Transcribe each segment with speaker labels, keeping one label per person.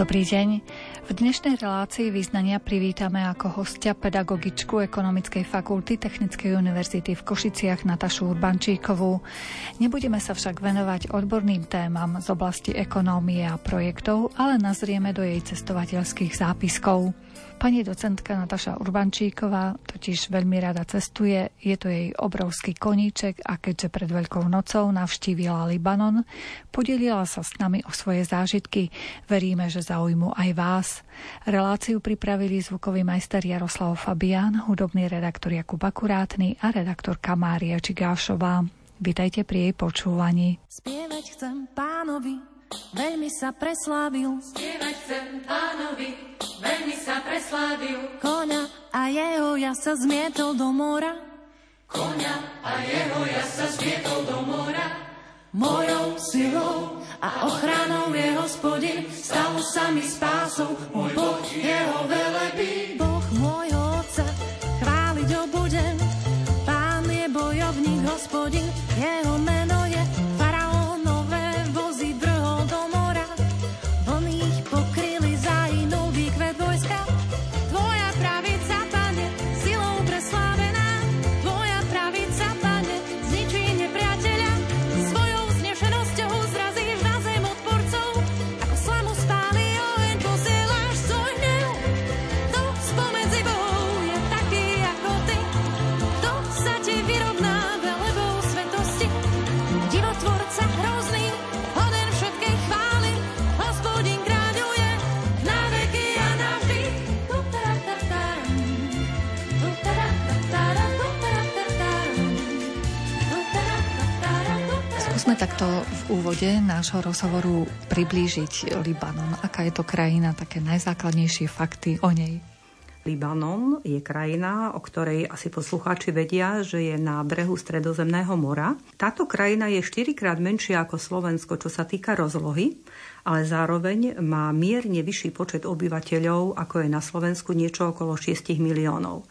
Speaker 1: Dobrý deň. V dnešnej relácii význania privítame ako hostia pedagogičku Ekonomickej fakulty Technickej univerzity v Košiciach Natašu Urbančíkovú. Nebudeme sa však venovať odborným témam z oblasti ekonómie a projektov, ale nazrieme do jej cestovateľských zápiskov. Pani docentka Nataša Urbančíková totiž veľmi rada cestuje, je to jej obrovský koníček a keďže pred Veľkou nocou navštívila Libanon, podelila sa s nami o svoje zážitky. Veríme, že zaujmu aj vás. Reláciu pripravili zvukový majster Jaroslav Fabián, hudobný redaktor Jakub Akurátny a redaktorka Mária Čigášová. Vítajte pri jej počúvaní.
Speaker 2: Spievať chcem pánovi, veľmi sa preslávil.
Speaker 3: Spievať chcem pánovi, veľmi sa preslávil.
Speaker 2: Koňa a jeho ja sa zmietol do mora.
Speaker 3: Koňa a jeho ja sa zmietol do mora.
Speaker 2: Mojou silou a ochranou je hospodin, stalo sa mi spásou, môj Boh jeho velebí. Boh môjho otca, chváliť ho budem, Pán je bojovník, hospodin, jeho
Speaker 1: úvode nášho rozhovoru priblížiť Libanon. Aká je to krajina, také najzákladnejšie fakty o nej?
Speaker 4: Libanon je krajina, o ktorej asi poslucháči vedia, že je na brehu Stredozemného mora. Táto krajina je štyrikrát menšia ako Slovensko, čo sa týka rozlohy, ale zároveň má mierne vyšší počet obyvateľov, ako je na Slovensku niečo okolo 6 miliónov.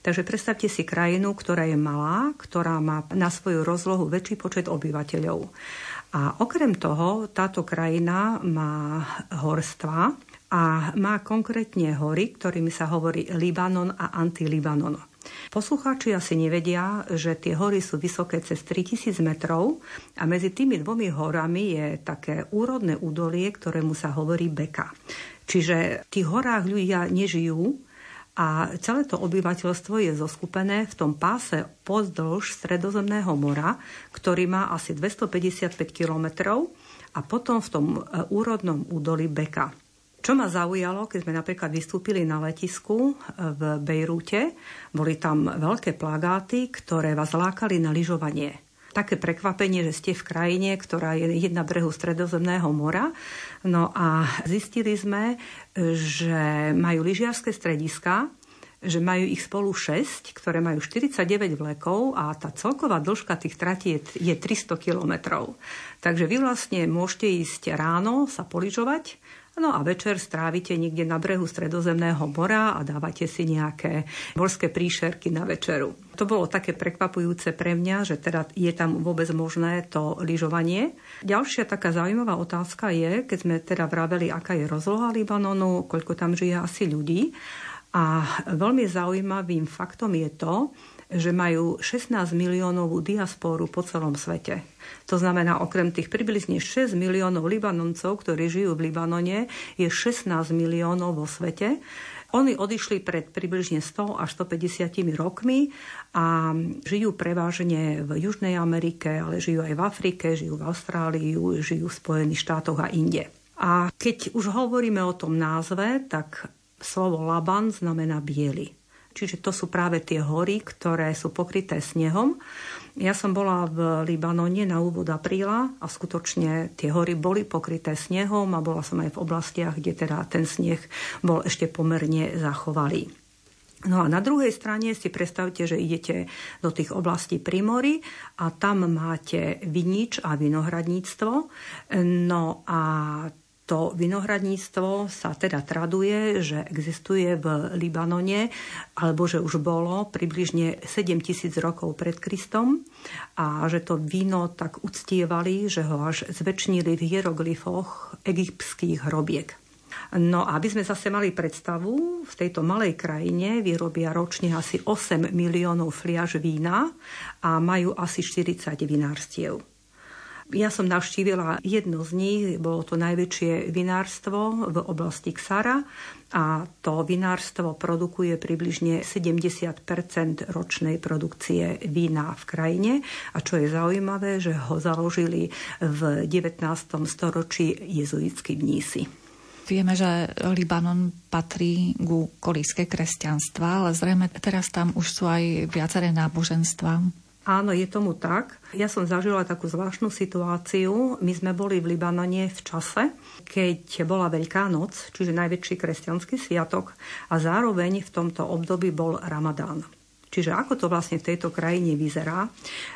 Speaker 4: Takže predstavte si krajinu, ktorá je malá, ktorá má na svoju rozlohu väčší počet obyvateľov. A okrem toho, táto krajina má horstva a má konkrétne hory, ktorými sa hovorí Libanon a Antilibanon. Poslucháči asi nevedia, že tie hory sú vysoké cez 3000 metrov a medzi tými dvomi horami je také úrodné údolie, ktorému sa hovorí Beka. Čiže v tých horách ľudia nežijú, a celé to obyvateľstvo je zoskupené v tom páse pozdĺž Stredozemného mora, ktorý má asi 255 kilometrov a potom v tom e, úrodnom údolí Beka. Čo ma zaujalo, keď sme napríklad vystúpili na letisku e, v Bejrúte, boli tam veľké plagáty, ktoré vás lákali na lyžovanie také prekvapenie, že ste v krajine, ktorá je jedna brehu Stredozemného mora. No a zistili sme, že majú lyžiarske strediska, že majú ich spolu 6, ktoré majú 49 vlekov a tá celková dĺžka tých tratí je, je 300 kilometrov. Takže vy vlastne môžete ísť ráno sa poližovať, No a večer strávite niekde na brehu Stredozemného mora a dávate si nejaké morské príšerky na večeru. To bolo také prekvapujúce pre mňa, že teda je tam vôbec možné to lyžovanie. Ďalšia taká zaujímavá otázka je, keď sme teda vraveli, aká je rozloha Libanonu, koľko tam žije asi ľudí. A veľmi zaujímavým faktom je to, že majú 16 miliónovú diasporu po celom svete. To znamená, okrem tých približne 6 miliónov Libanoncov, ktorí žijú v Libanone, je 16 miliónov vo svete. Oni odišli pred približne 100 až 150 rokmi a žijú prevažne v Južnej Amerike, ale žijú aj v Afrike, žijú v Austrálii, žijú v Spojených štátoch a inde. A keď už hovoríme o tom názve, tak slovo Laban znamená biely. Čiže to sú práve tie hory, ktoré sú pokryté snehom. Ja som bola v Libanone na úvod apríla a skutočne tie hory boli pokryté snehom a bola som aj v oblastiach, kde teda ten sneh bol ešte pomerne zachovalý. No a na druhej strane si predstavte, že idete do tých oblastí Primory a tam máte vinič a vinohradníctvo. No a to vinohradníctvo sa teda traduje, že existuje v Libanone, alebo že už bolo približne 7 tisíc rokov pred Kristom a že to víno tak uctievali, že ho až zväčšnili v hieroglyfoch egyptských hrobiek. No aby sme zase mali predstavu, v tejto malej krajine vyrobia ročne asi 8 miliónov fliaž vína a majú asi 40 vinárstiev. Ja som navštívila jedno z nich, bolo to najväčšie vinárstvo v oblasti Ksara a to vinárstvo produkuje približne 70% ročnej produkcie vína v krajine. A čo je zaujímavé, že ho založili v 19. storočí jezuitskí mnísi.
Speaker 1: Vieme, že Libanon patrí ku kolíske kresťanstva, ale zrejme teraz tam už sú aj viaceré náboženstva.
Speaker 4: Áno, je tomu tak. Ja som zažila takú zvláštnu situáciu. My sme boli v Libanone v čase, keď bola Veľká noc, čiže najväčší kresťanský sviatok a zároveň v tomto období bol Ramadán. Čiže ako to vlastne v tejto krajine vyzerá?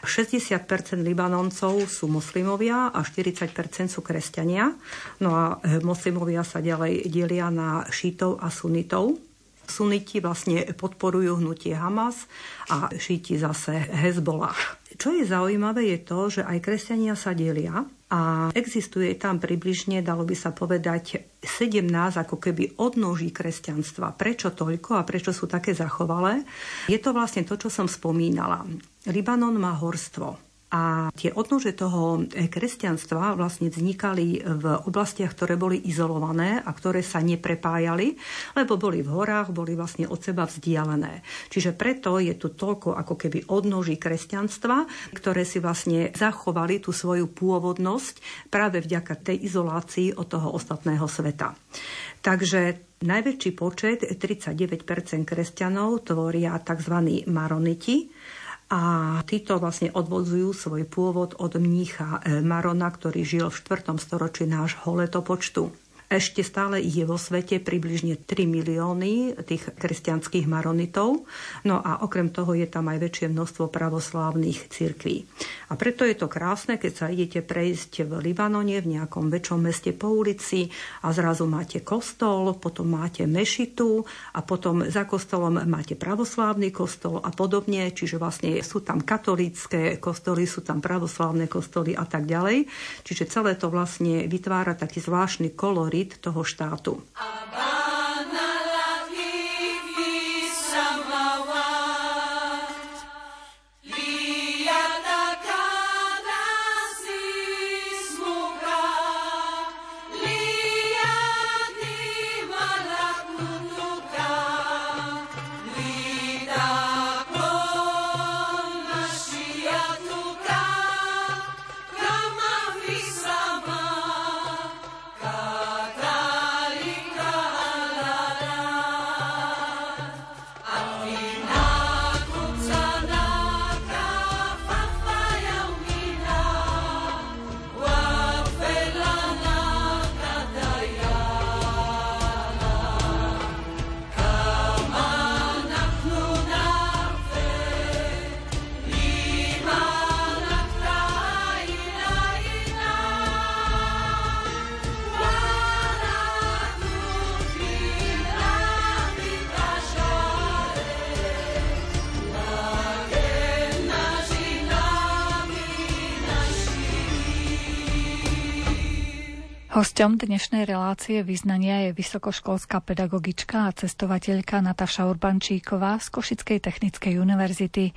Speaker 4: 60% Libanoncov sú moslimovia a 40% sú kresťania. No a moslimovia sa ďalej delia na šítov a sunitov. Suniti vlastne podporujú hnutie Hamas a šíti zase Hezbollah. Čo je zaujímavé je to, že aj kresťania sa delia a existuje tam približne, dalo by sa povedať, 17 ako keby odnoží kresťanstva. Prečo toľko a prečo sú také zachovalé? Je to vlastne to, čo som spomínala. Libanon má horstvo. A tie odnože toho eh, kresťanstva vlastne vznikali v oblastiach, ktoré boli izolované a ktoré sa neprepájali, lebo boli v horách, boli vlastne od seba vzdialené. Čiže preto je tu toľko ako keby odnoží kresťanstva, ktoré si vlastne zachovali tú svoju pôvodnosť práve vďaka tej izolácii od toho ostatného sveta. Takže najväčší počet, 39% kresťanov, tvoria tzv. maroniti, a títo vlastne odvodzujú svoj pôvod od mnícha eh, Marona, ktorý žil v 4. storočí nášho letopočtu. Ešte stále je vo svete približne 3 milióny tých kresťanských maronitov. No a okrem toho je tam aj väčšie množstvo pravoslávnych cirkví. A preto je to krásne, keď sa idete prejsť v Libanone, v nejakom väčšom meste po ulici a zrazu máte kostol, potom máte mešitu a potom za kostolom máte pravoslávny kostol a podobne. Čiže vlastne sú tam katolícke kostoly, sú tam pravoslávne kostoly a tak ďalej. Čiže celé to vlastne vytvára taký zvláštny kolor kolorit toho štátu.
Speaker 1: Hosťom dnešnej relácie vyznania je vysokoškolská pedagogička a cestovateľka Nataša Urbančíková z Košickej technickej univerzity.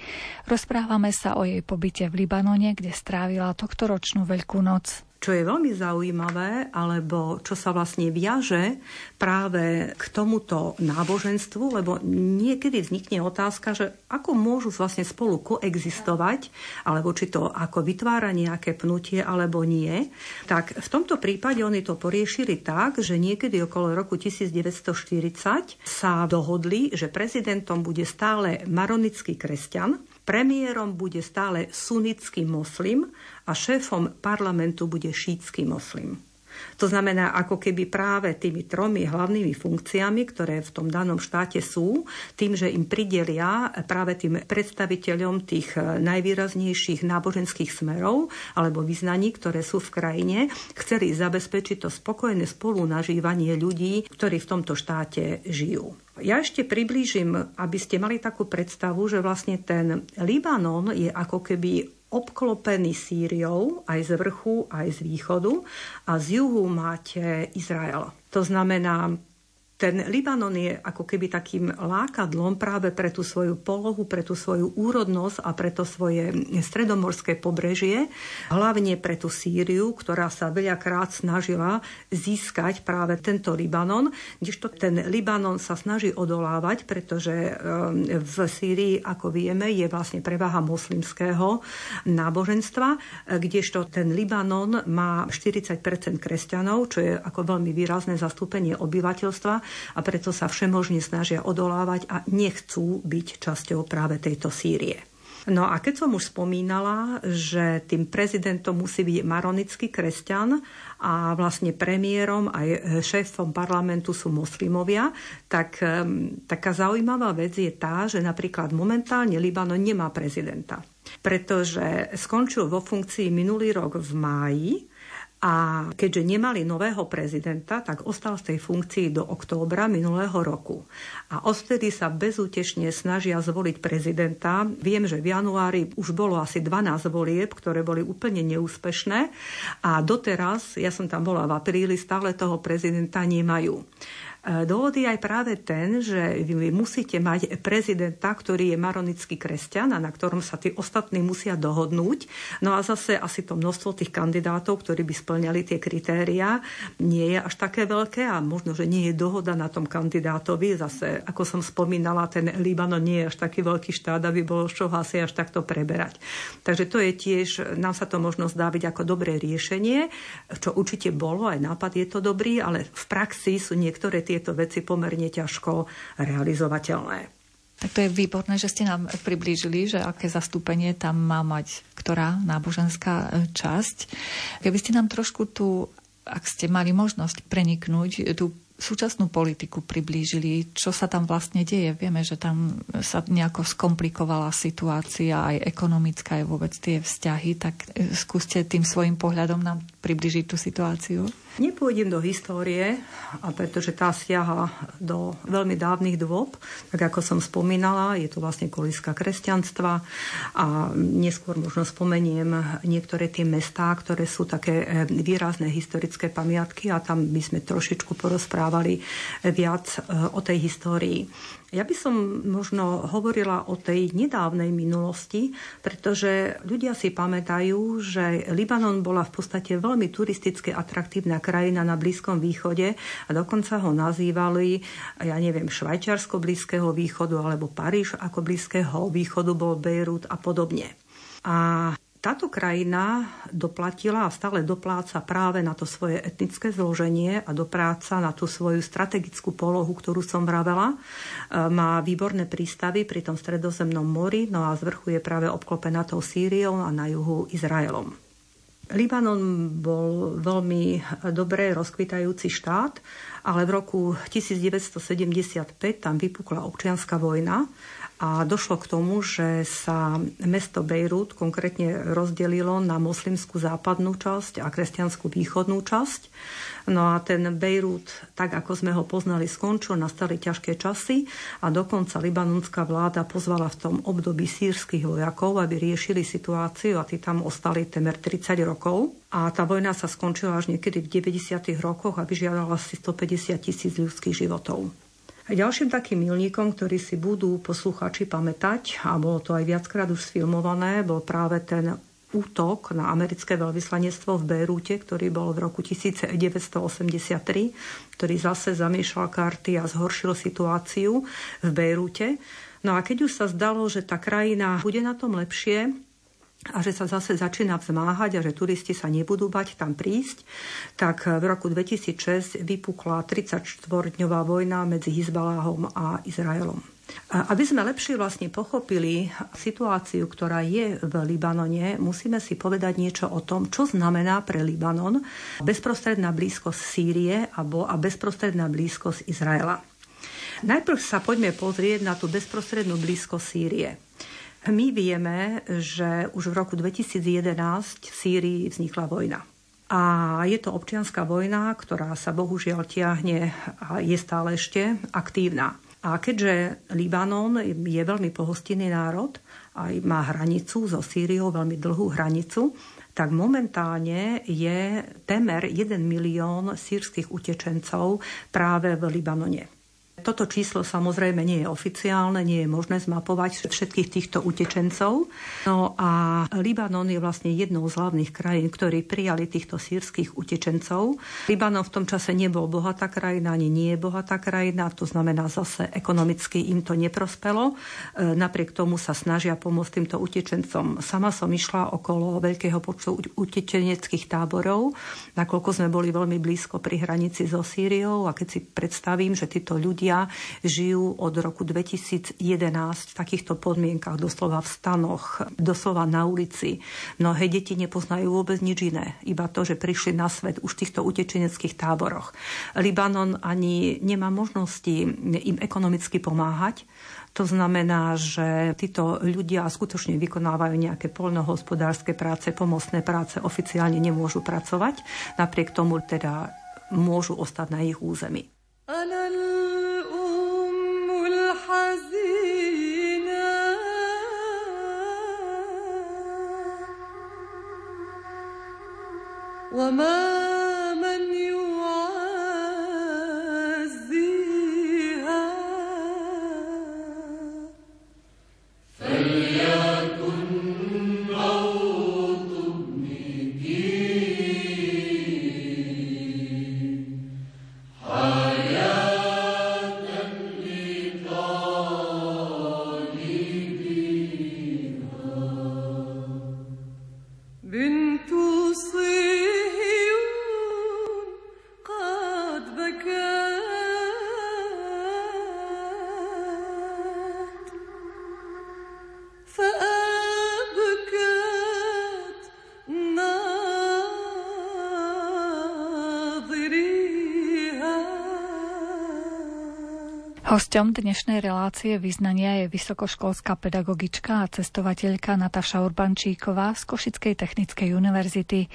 Speaker 1: Rozprávame sa o jej pobyte v Libanone, kde strávila tohtoročnú Veľkú noc.
Speaker 4: Čo je veľmi zaujímavé, alebo čo sa vlastne viaže práve k tomuto náboženstvu, lebo niekedy vznikne otázka, že ako môžu vlastne spolu koexistovať, alebo či to ako vytvára nejaké pnutie, alebo nie. Tak v tomto prípade oni to poriešili tak, že niekedy okolo roku 1940 sa dohodli, že prezidentom bude stále maronický kresťan, premiérom bude stále sunnický moslim a šéfom parlamentu bude šítsky moslim. To znamená, ako keby práve tými tromi hlavnými funkciami, ktoré v tom danom štáte sú, tým, že im pridelia práve tým predstaviteľom tých najvýraznejších náboženských smerov alebo vyznaní, ktoré sú v krajine, chceli zabezpečiť to spokojné spolunažívanie ľudí, ktorí v tomto štáte žijú. Ja ešte priblížim, aby ste mali takú predstavu, že vlastne ten Libanon je ako keby obklopený Sýriou aj z vrchu, aj z východu a z juhu máte Izrael. To znamená, ten Libanon je ako keby takým lákadlom práve pre tú svoju polohu, pre tú svoju úrodnosť a pre to svoje stredomorské pobrežie, hlavne pre tú Sýriu, ktorá sa veľakrát snažila získať práve tento Libanon, kdežto ten Libanon sa snaží odolávať, pretože ehm, v Sýrii, ako vieme, je vlastne prevaha moslimského náboženstva, kdežto ten Libanon má 40% kresťanov, čo je ako veľmi výrazné zastúpenie obyvateľstva a preto sa všemožne snažia odolávať a nechcú byť časťou práve tejto Sýrie. No a keď som už spomínala, že tým prezidentom musí byť maronický kresťan a vlastne premiérom aj šéfom parlamentu sú moslimovia, tak taká zaujímavá vec je tá, že napríklad momentálne Libanon nemá prezidenta pretože skončil vo funkcii minulý rok v máji a keďže nemali nového prezidenta, tak ostal z tej funkcii do októbra minulého roku. A odvtedy sa bezútešne snažia zvoliť prezidenta. Viem, že v januári už bolo asi 12 volieb, ktoré boli úplne neúspešné a doteraz, ja som tam bola v apríli, stále toho prezidenta nemajú. E, dôvod je aj práve ten, že vy musíte mať prezidenta, ktorý je maronický kresťan a na ktorom sa tí ostatní musia dohodnúť. No a zase asi to množstvo tých kandidátov, ktorí by splňali tie kritériá, nie je až také veľké a možno, že nie je dohoda na tom kandidátovi. Zase, ako som spomínala, ten Libanon nie je až taký veľký štát, aby bolo čoho asi až takto preberať. Takže to je tiež, nám sa to možno zdá byť ako dobré riešenie, čo určite bolo, aj nápad je to dobrý, ale v praxi sú niektoré tie tieto veci pomerne ťažko realizovateľné.
Speaker 1: Tak to je výborné, že ste nám priblížili, že aké zastúpenie tam má mať ktorá náboženská e, časť. Keby ste nám trošku tu, ak ste mali možnosť preniknúť, tú súčasnú politiku priblížili, čo sa tam vlastne deje. Vieme, že tam sa nejako skomplikovala situácia, aj ekonomická, aj vôbec tie vzťahy, tak e, skúste tým svojim pohľadom nám priblížiť tú situáciu.
Speaker 4: Nepôjdem do histórie, a pretože tá siaha do veľmi dávnych dôb, tak ako som spomínala, je to vlastne koliska kresťanstva a neskôr možno spomeniem niektoré tie mestá, ktoré sú také e, výrazné historické pamiatky a tam by sme trošičku porozprávali viac e, o tej histórii. Ja by som možno hovorila o tej nedávnej minulosti, pretože ľudia si pamätajú, že Libanon bola v podstate veľmi turisticky atraktívna krajina na Blízkom východe a dokonca ho nazývali, ja neviem, Švajčiarsko Blízkeho východu alebo Paríž ako Blízkeho východu bol Bejrút a podobne. A táto krajina doplatila a stále dopláca práve na to svoje etnické zloženie a dopráca na tú svoju strategickú polohu, ktorú som vravela. E, má výborné prístavy pri tom stredozemnom mori, no a z vrchu je práve obklopená tou Sýriou a na juhu Izraelom. Libanon bol veľmi dobre rozkvitajúci štát, ale v roku 1975 tam vypukla občianská vojna a došlo k tomu, že sa mesto Bejrút konkrétne rozdelilo na moslimskú západnú časť a kresťanskú východnú časť. No a ten Bejrút, tak ako sme ho poznali, skončil, nastali ťažké časy a dokonca libanonská vláda pozvala v tom období sírskych vojakov, aby riešili situáciu a tí tam ostali temer 30 rokov. A tá vojna sa skončila až niekedy v 90. rokoch a vyžiadala si 150 tisíc ľudských životov. Ďalším takým milníkom, ktorý si budú posluchači pamätať, a bolo to aj viackrát už sfilmované, bol práve ten útok na americké veľvyslanectvo v Bejrúte, ktorý bol v roku 1983, ktorý zase zamiešal karty a zhoršil situáciu v Bejrúte. No a keď už sa zdalo, že tá krajina bude na tom lepšie, a že sa zase začína vzmáhať a že turisti sa nebudú bať tam prísť, tak v roku 2006 vypukla 34-dňová vojna medzi Hizbaláhom a Izraelom. Aby sme lepšie vlastne pochopili situáciu, ktorá je v Libanone, musíme si povedať niečo o tom, čo znamená pre Libanon bezprostredná blízkosť Sýrie a bezprostredná blízkosť Izraela. Najprv sa poďme pozrieť na tú bezprostrednú blízkosť Sýrie. My vieme, že už v roku 2011 v Sýrii vznikla vojna. A je to občianská vojna, ktorá sa bohužiaľ tiahne a je stále ešte aktívna. A keďže Libanon je veľmi pohostinný národ, aj má hranicu so Sýriou, veľmi dlhú hranicu, tak momentálne je temer 1 milión sírskych utečencov práve v Libanone. Toto číslo samozrejme nie je oficiálne, nie je možné zmapovať všetkých týchto utečencov. No a Libanon je vlastne jednou z hlavných krajín, ktorí prijali týchto sírskych utečencov. Libanon v tom čase nebol bohatá krajina, ani nie je bohatá krajina, to znamená zase ekonomicky im to neprospelo. E, napriek tomu sa snažia pomôcť týmto utečencom. Sama som išla okolo veľkého počtu utečeneckých táborov, nakoľko sme boli veľmi blízko pri hranici so Sýriou a keď si predstavím, že títo ľudia ľudia žijú od roku 2011 v takýchto podmienkach, doslova v stanoch, doslova na ulici. Mnohé deti nepoznajú vôbec nič iné, iba to, že prišli na svet už v týchto utečeneckých táboroch. Libanon ani nemá možnosti im ekonomicky pomáhať, to znamená, že títo ľudia skutočne vykonávajú nejaké poľnohospodárske práce, pomocné práce, oficiálne nemôžu pracovať, napriek tomu teda môžu ostať na ich území. أنا الأم الحزينة.
Speaker 2: وما
Speaker 1: Hosťom dnešnej relácie vyznania je vysokoškolská pedagogička a cestovateľka Nataša Urbančíková z Košickej technickej univerzity.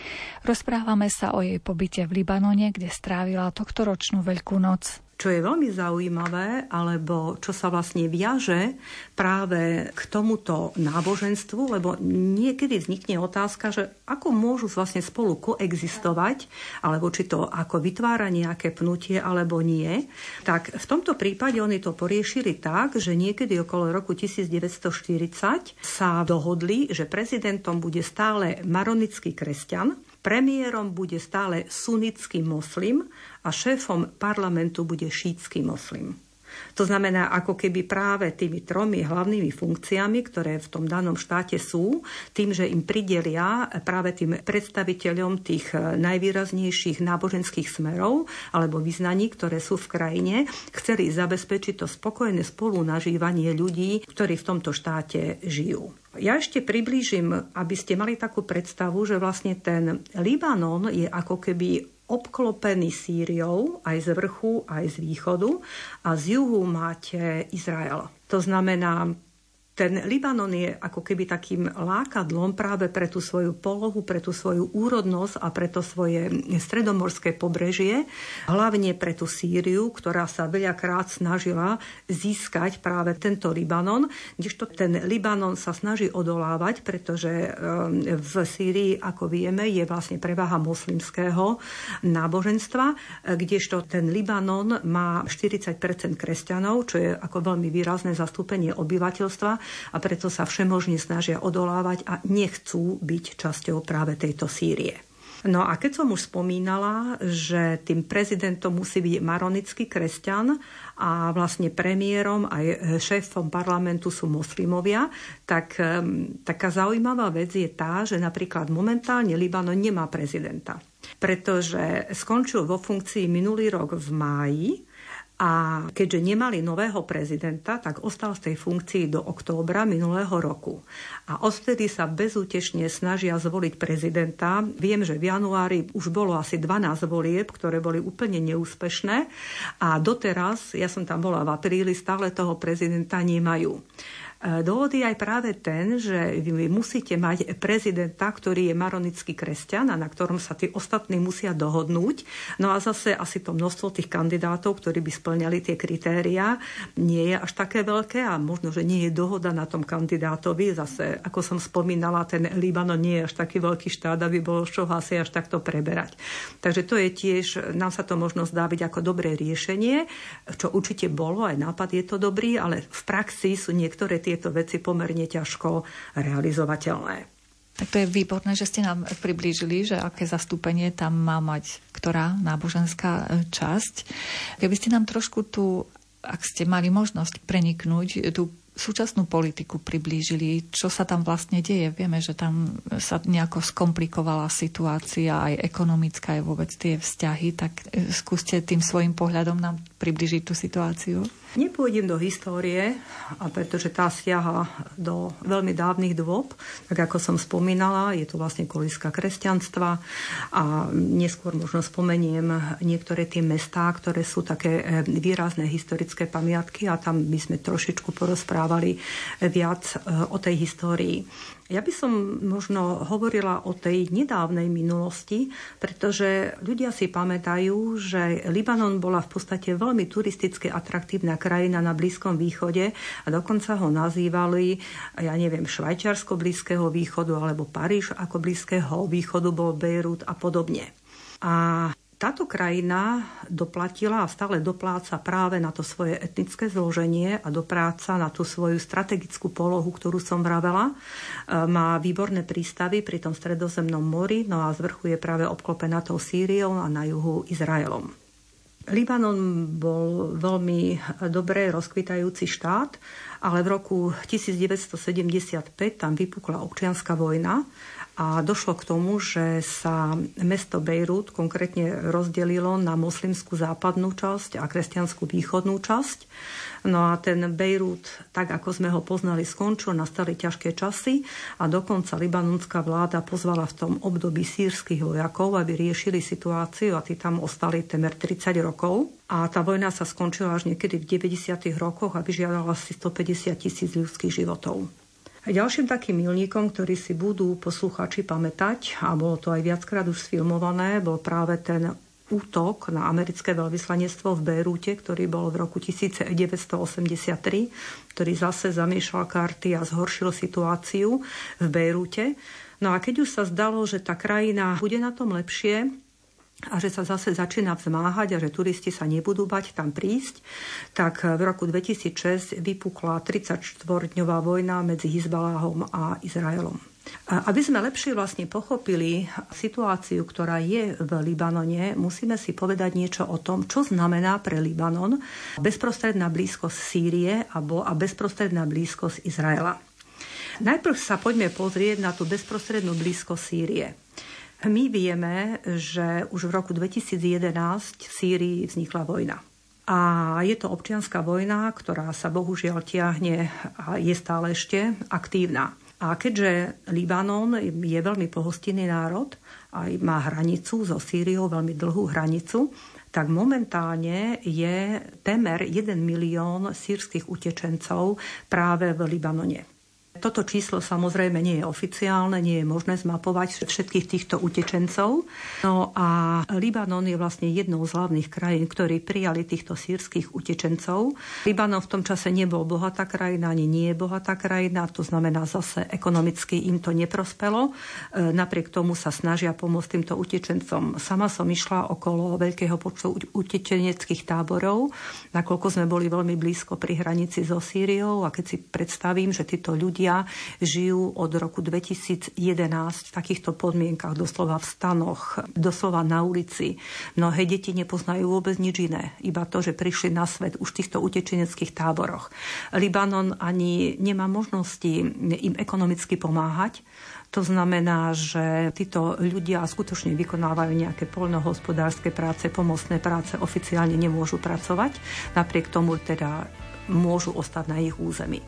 Speaker 1: Rozprávame sa o jej pobyte v Libanone, kde strávila tohtoročnú Veľkú noc
Speaker 4: čo je veľmi zaujímavé, alebo čo sa vlastne viaže práve k tomuto náboženstvu, lebo niekedy vznikne otázka, že ako môžu vlastne spolu koexistovať, alebo či to ako vytvára nejaké pnutie, alebo nie. Tak v tomto prípade oni to poriešili tak, že niekedy okolo roku 1940 sa dohodli, že prezidentom bude stále maronický kresťan, Premiérom bude stále sunnický moslim a šéfom parlamentu bude šítsky moslim. To znamená, ako keby práve tými tromi hlavnými funkciami, ktoré v tom danom štáte sú, tým, že im pridelia práve tým predstaviteľom tých najvýraznejších náboženských smerov alebo vyznaní, ktoré sú v krajine, chceli zabezpečiť to spokojné spolunažívanie ľudí, ktorí v tomto štáte žijú. Ja ešte priblížim, aby ste mali takú predstavu, že vlastne ten Libanon je ako keby obklopený Sýriou aj z vrchu, aj z východu a z juhu máte Izrael. To znamená, ten Libanon je ako keby takým lákadlom práve pre tú svoju polohu, pre tú svoju úrodnosť a pre to svoje stredomorské pobrežie, hlavne pre tú Sýriu, ktorá sa veľakrát snažila získať práve tento Libanon, kdežto ten Libanon sa snaží odolávať, pretože ehm, v Sýrii, ako vieme, je vlastne prevaha moslimského náboženstva, kdežto ten Libanon má 40% kresťanov, čo je ako veľmi výrazné zastúpenie obyvateľstva a preto sa všemožne snažia odolávať a nechcú byť časťou práve tejto Sýrie. No a keď som už spomínala, že tým prezidentom musí byť maronický kresťan a vlastne premiérom aj šéfom parlamentu sú moslimovia, tak taká zaujímavá vec je tá, že napríklad momentálne Libanon nemá prezidenta pretože skončil vo funkcii minulý rok v máji a keďže nemali nového prezidenta, tak ostal v tej funkcii do októbra minulého roku. A odvtedy sa bezútešne snažia zvoliť prezidenta. Viem, že v januári už bolo asi 12 volieb, ktoré boli úplne neúspešné. A doteraz, ja som tam bola v apríli, stále toho prezidenta nemajú. Dôvod je aj práve ten, že vy musíte mať prezidenta, ktorý je maronický kresťan a na ktorom sa tí ostatní musia dohodnúť. No a zase asi to množstvo tých kandidátov, ktorí by splňali tie kritériá, nie je až také veľké a možno, že nie je dohoda na tom kandidátovi. Zase, ako som spomínala, ten Libanon nie je až taký veľký štát, aby bolo čo asi až takto preberať. Takže to je tiež, nám sa to možno zdá byť ako dobré riešenie, čo určite bolo, aj nápad je to dobrý, ale v praxi sú niektoré tie tieto veci pomerne ťažko realizovateľné.
Speaker 1: Tak to je výborné, že ste nám priblížili, že aké zastúpenie tam má mať ktorá náboženská e, časť. Keby ste nám trošku tu, ak ste mali možnosť preniknúť, tú súčasnú politiku priblížili, čo sa tam vlastne deje. Vieme, že tam sa nejako skomplikovala situácia, aj ekonomická, aj vôbec tie vzťahy, tak e, skúste tým svojim pohľadom nám približiť tú situáciu.
Speaker 4: Nepôjdem do histórie, a pretože tá siaha do veľmi dávnych dôb, tak ako som spomínala, je to vlastne koliska kresťanstva a neskôr možno spomeniem niektoré tie mestá, ktoré sú také e, výrazné historické pamiatky a tam by sme trošičku porozprávali viac e, o tej histórii. Ja by som možno hovorila o tej nedávnej minulosti, pretože ľudia si pamätajú, že Libanon bola v podstate veľmi turisticky atraktívna krajina na Blízkom východe a dokonca ho nazývali, ja neviem, Švajčiarsko Blízkeho východu alebo Paríž ako Blízkeho východu bol Bejrút a podobne. A táto krajina doplatila a stále dopláca práve na to svoje etnické zloženie a dopráca na tú svoju strategickú polohu, ktorú som vravela. E, má výborné prístavy pri tom stredozemnom mori, no a z vrchu je práve obklopená tou Sýriou a na juhu Izraelom. Libanon bol veľmi dobre rozkvitajúci štát, ale v roku 1975 tam vypukla občianská vojna a došlo k tomu, že sa mesto Bejrút konkrétne rozdelilo na moslimskú západnú časť a kresťanskú východnú časť. No a ten Bejrút, tak ako sme ho poznali, skončil, nastali ťažké časy a dokonca libanonská vláda pozvala v tom období sírskych vojakov, aby riešili situáciu a tí tam ostali temer 30 rokov. A tá vojna sa skončila až niekedy v 90. rokoch a vyžiadala si 150 tisíc ľudských životov. Ďalším takým milníkom, ktorý si budú posluchači pamätať, a bolo to aj viackrát už sfilmované, bol práve ten útok na americké veľvyslanectvo v Bejrúte, ktorý bol v roku 1983, ktorý zase zamiešal karty a zhoršil situáciu v Bejrúte. No a keď už sa zdalo, že tá krajina bude na tom lepšie, a že sa zase začína vzmáhať a že turisti sa nebudú bať tam prísť, tak v roku 2006 vypukla 34-dňová vojna medzi Hizbaláhom a Izraelom. Aby sme lepšie vlastne pochopili situáciu, ktorá je v Libanone, musíme si povedať niečo o tom, čo znamená pre Libanon bezprostredná blízkosť Sýrie a bezprostredná blízkosť Izraela. Najprv sa poďme pozrieť na tú bezprostrednú blízkosť Sýrie. My vieme, že už v roku 2011 v Sýrii vznikla vojna. A je to občianská vojna, ktorá sa bohužiaľ tiahne a je stále ešte aktívna. A keďže Libanon je veľmi pohostinný národ, aj má hranicu so Sýriou, veľmi dlhú hranicu, tak momentálne je temer 1 milión sírskych utečencov práve v Libanone. Toto číslo samozrejme nie je oficiálne, nie je možné zmapovať všetkých týchto utečencov. No a Libanon je vlastne jednou z hlavných krajín, ktorí prijali týchto sírskych utečencov. Libanon v tom čase nebol bohatá krajina, ani nie je bohatá krajina, to znamená zase ekonomicky im to neprospelo. E, napriek tomu sa snažia pomôcť týmto utečencom. Sama som išla okolo veľkého počtu utečeneckých táborov, nakoľko sme boli veľmi blízko pri hranici so Sýriou a keď si predstavím, že títo ľudia ľudia žijú od roku 2011 v takýchto podmienkach, doslova v stanoch, doslova na ulici. Mnohé deti nepoznajú vôbec nič iné, iba to, že prišli na svet už v týchto utečeneckých táboroch. Libanon ani nemá možnosti im ekonomicky pomáhať, to znamená, že títo ľudia skutočne vykonávajú nejaké poľnohospodárske práce, pomocné práce, oficiálne nemôžu pracovať, napriek tomu teda môžu ostať na ich území.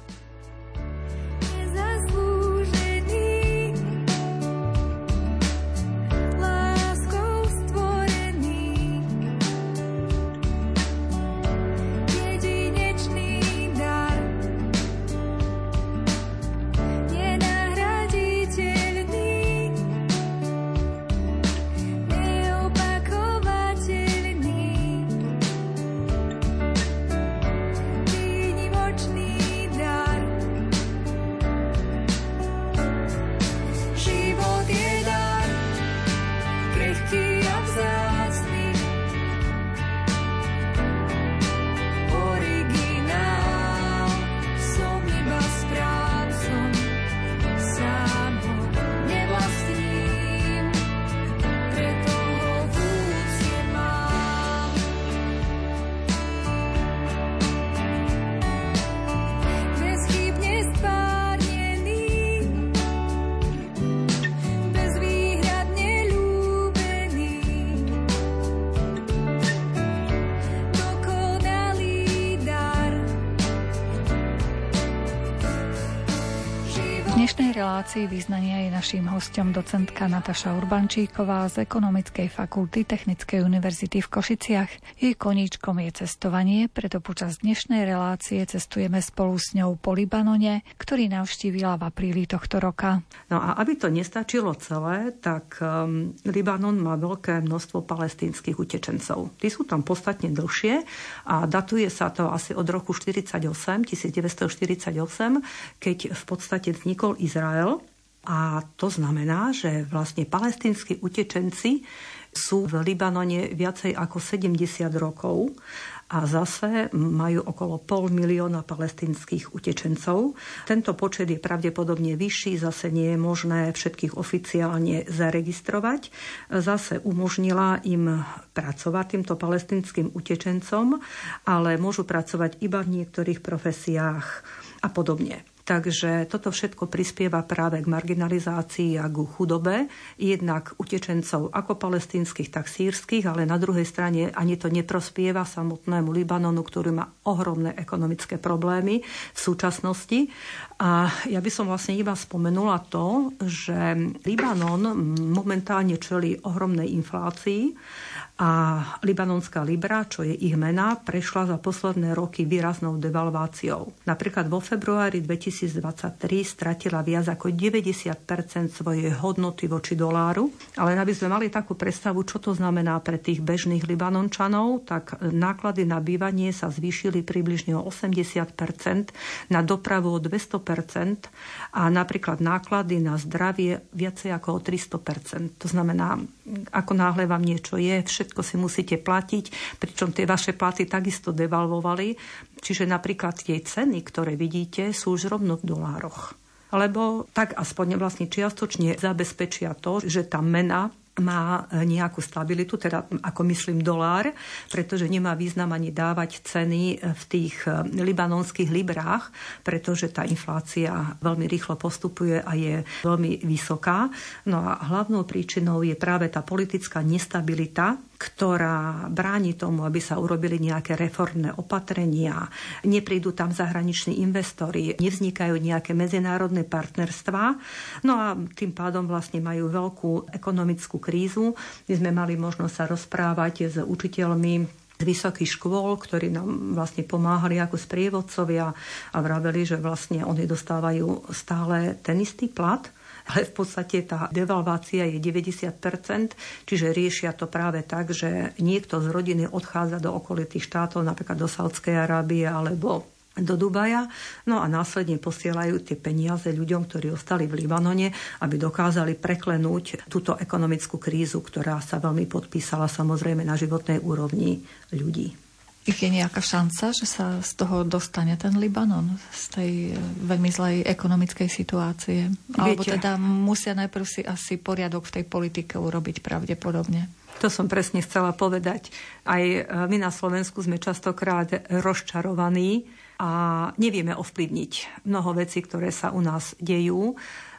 Speaker 1: Dnešnej relácii význania je naším hostom docentka Nataša Urbančíková z Ekonomickej fakulty Technickej univerzity v Košiciach. Jej koníčkom je cestovanie, preto počas dnešnej relácie cestujeme spolu s ňou po Libanone, ktorý navštívila v apríli tohto roka.
Speaker 4: No a aby to nestačilo celé, tak um, Libanon má veľké množstvo palestínskych utečencov. Tí sú tam podstatne dlhšie a datuje sa to asi od roku 48, 1948, keď v podstate vznikol Izrael a to znamená, že vlastne palestínsky utečenci sú v Libanone viacej ako 70 rokov a zase majú okolo pol milióna palestinských utečencov. Tento počet je pravdepodobne vyšší, zase nie je možné všetkých oficiálne zaregistrovať. Zase umožnila im pracovať týmto palestinským utečencom, ale môžu pracovať iba v niektorých profesiách a podobne. Takže toto všetko prispieva práve k marginalizácii a k chudobe, jednak utečencov ako palestínskych, tak sírskych, ale na druhej strane ani to neprospieva samotnému Libanonu, ktorý má ohromné ekonomické problémy v súčasnosti. A ja by som vlastne iba spomenula to, že Libanon momentálne čelí ohromnej inflácii a libanonská libra, čo je ich mena, prešla za posledné roky výraznou devalváciou. Napríklad vo februári 2023 stratila viac ako 90% svojej hodnoty voči doláru, ale aby sme mali takú predstavu, čo to znamená pre tých bežných libanončanov, tak náklady na bývanie sa zvýšili približne o 80% na dopravu o 200% a napríklad náklady na zdravie viacej ako o 300 To znamená, ako náhle vám niečo je, všetko si musíte platiť, pričom tie vaše platy takisto devalvovali. Čiže napríklad tie ceny, ktoré vidíte, sú už rovno v dolároch lebo tak aspoň vlastne čiastočne zabezpečia to, že tá mena má nejakú stabilitu, teda ako myslím dolár, pretože nemá význam ani dávať ceny v tých eh, libanonských librách, pretože tá inflácia veľmi rýchlo postupuje a je veľmi vysoká. No a hlavnou príčinou je práve tá politická nestabilita, ktorá bráni tomu, aby sa urobili nejaké reformné opatrenia, neprídu tam zahraniční investori, nevznikajú nejaké medzinárodné partnerstvá. No a tým pádom vlastne majú veľkú ekonomickú krízu. My sme mali možnosť sa rozprávať s učiteľmi z vysokých škôl, ktorí nám vlastne pomáhali ako sprievodcovia a vraveli, že vlastne oni dostávajú stále ten istý plat, ale v podstate tá devalvácia je 90%, čiže riešia to práve tak, že niekto z rodiny odchádza do okolitých štátov, napríklad do Saudskej Arábie alebo do Dubaja, no a následne posielajú tie peniaze ľuďom, ktorí ostali v Libanone, aby dokázali preklenúť túto ekonomickú krízu, ktorá sa veľmi podpísala samozrejme na životnej úrovni ľudí.
Speaker 1: Je nejaká šanca, že sa z toho dostane ten Libanon, z tej e, veľmi zlej ekonomickej situácie? Viete, Alebo teda musia najprv si asi poriadok v tej politike urobiť pravdepodobne?
Speaker 4: To som presne chcela povedať. Aj e, my na Slovensku sme častokrát rozčarovaní a nevieme ovplyvniť mnoho vecí, ktoré sa u nás dejú.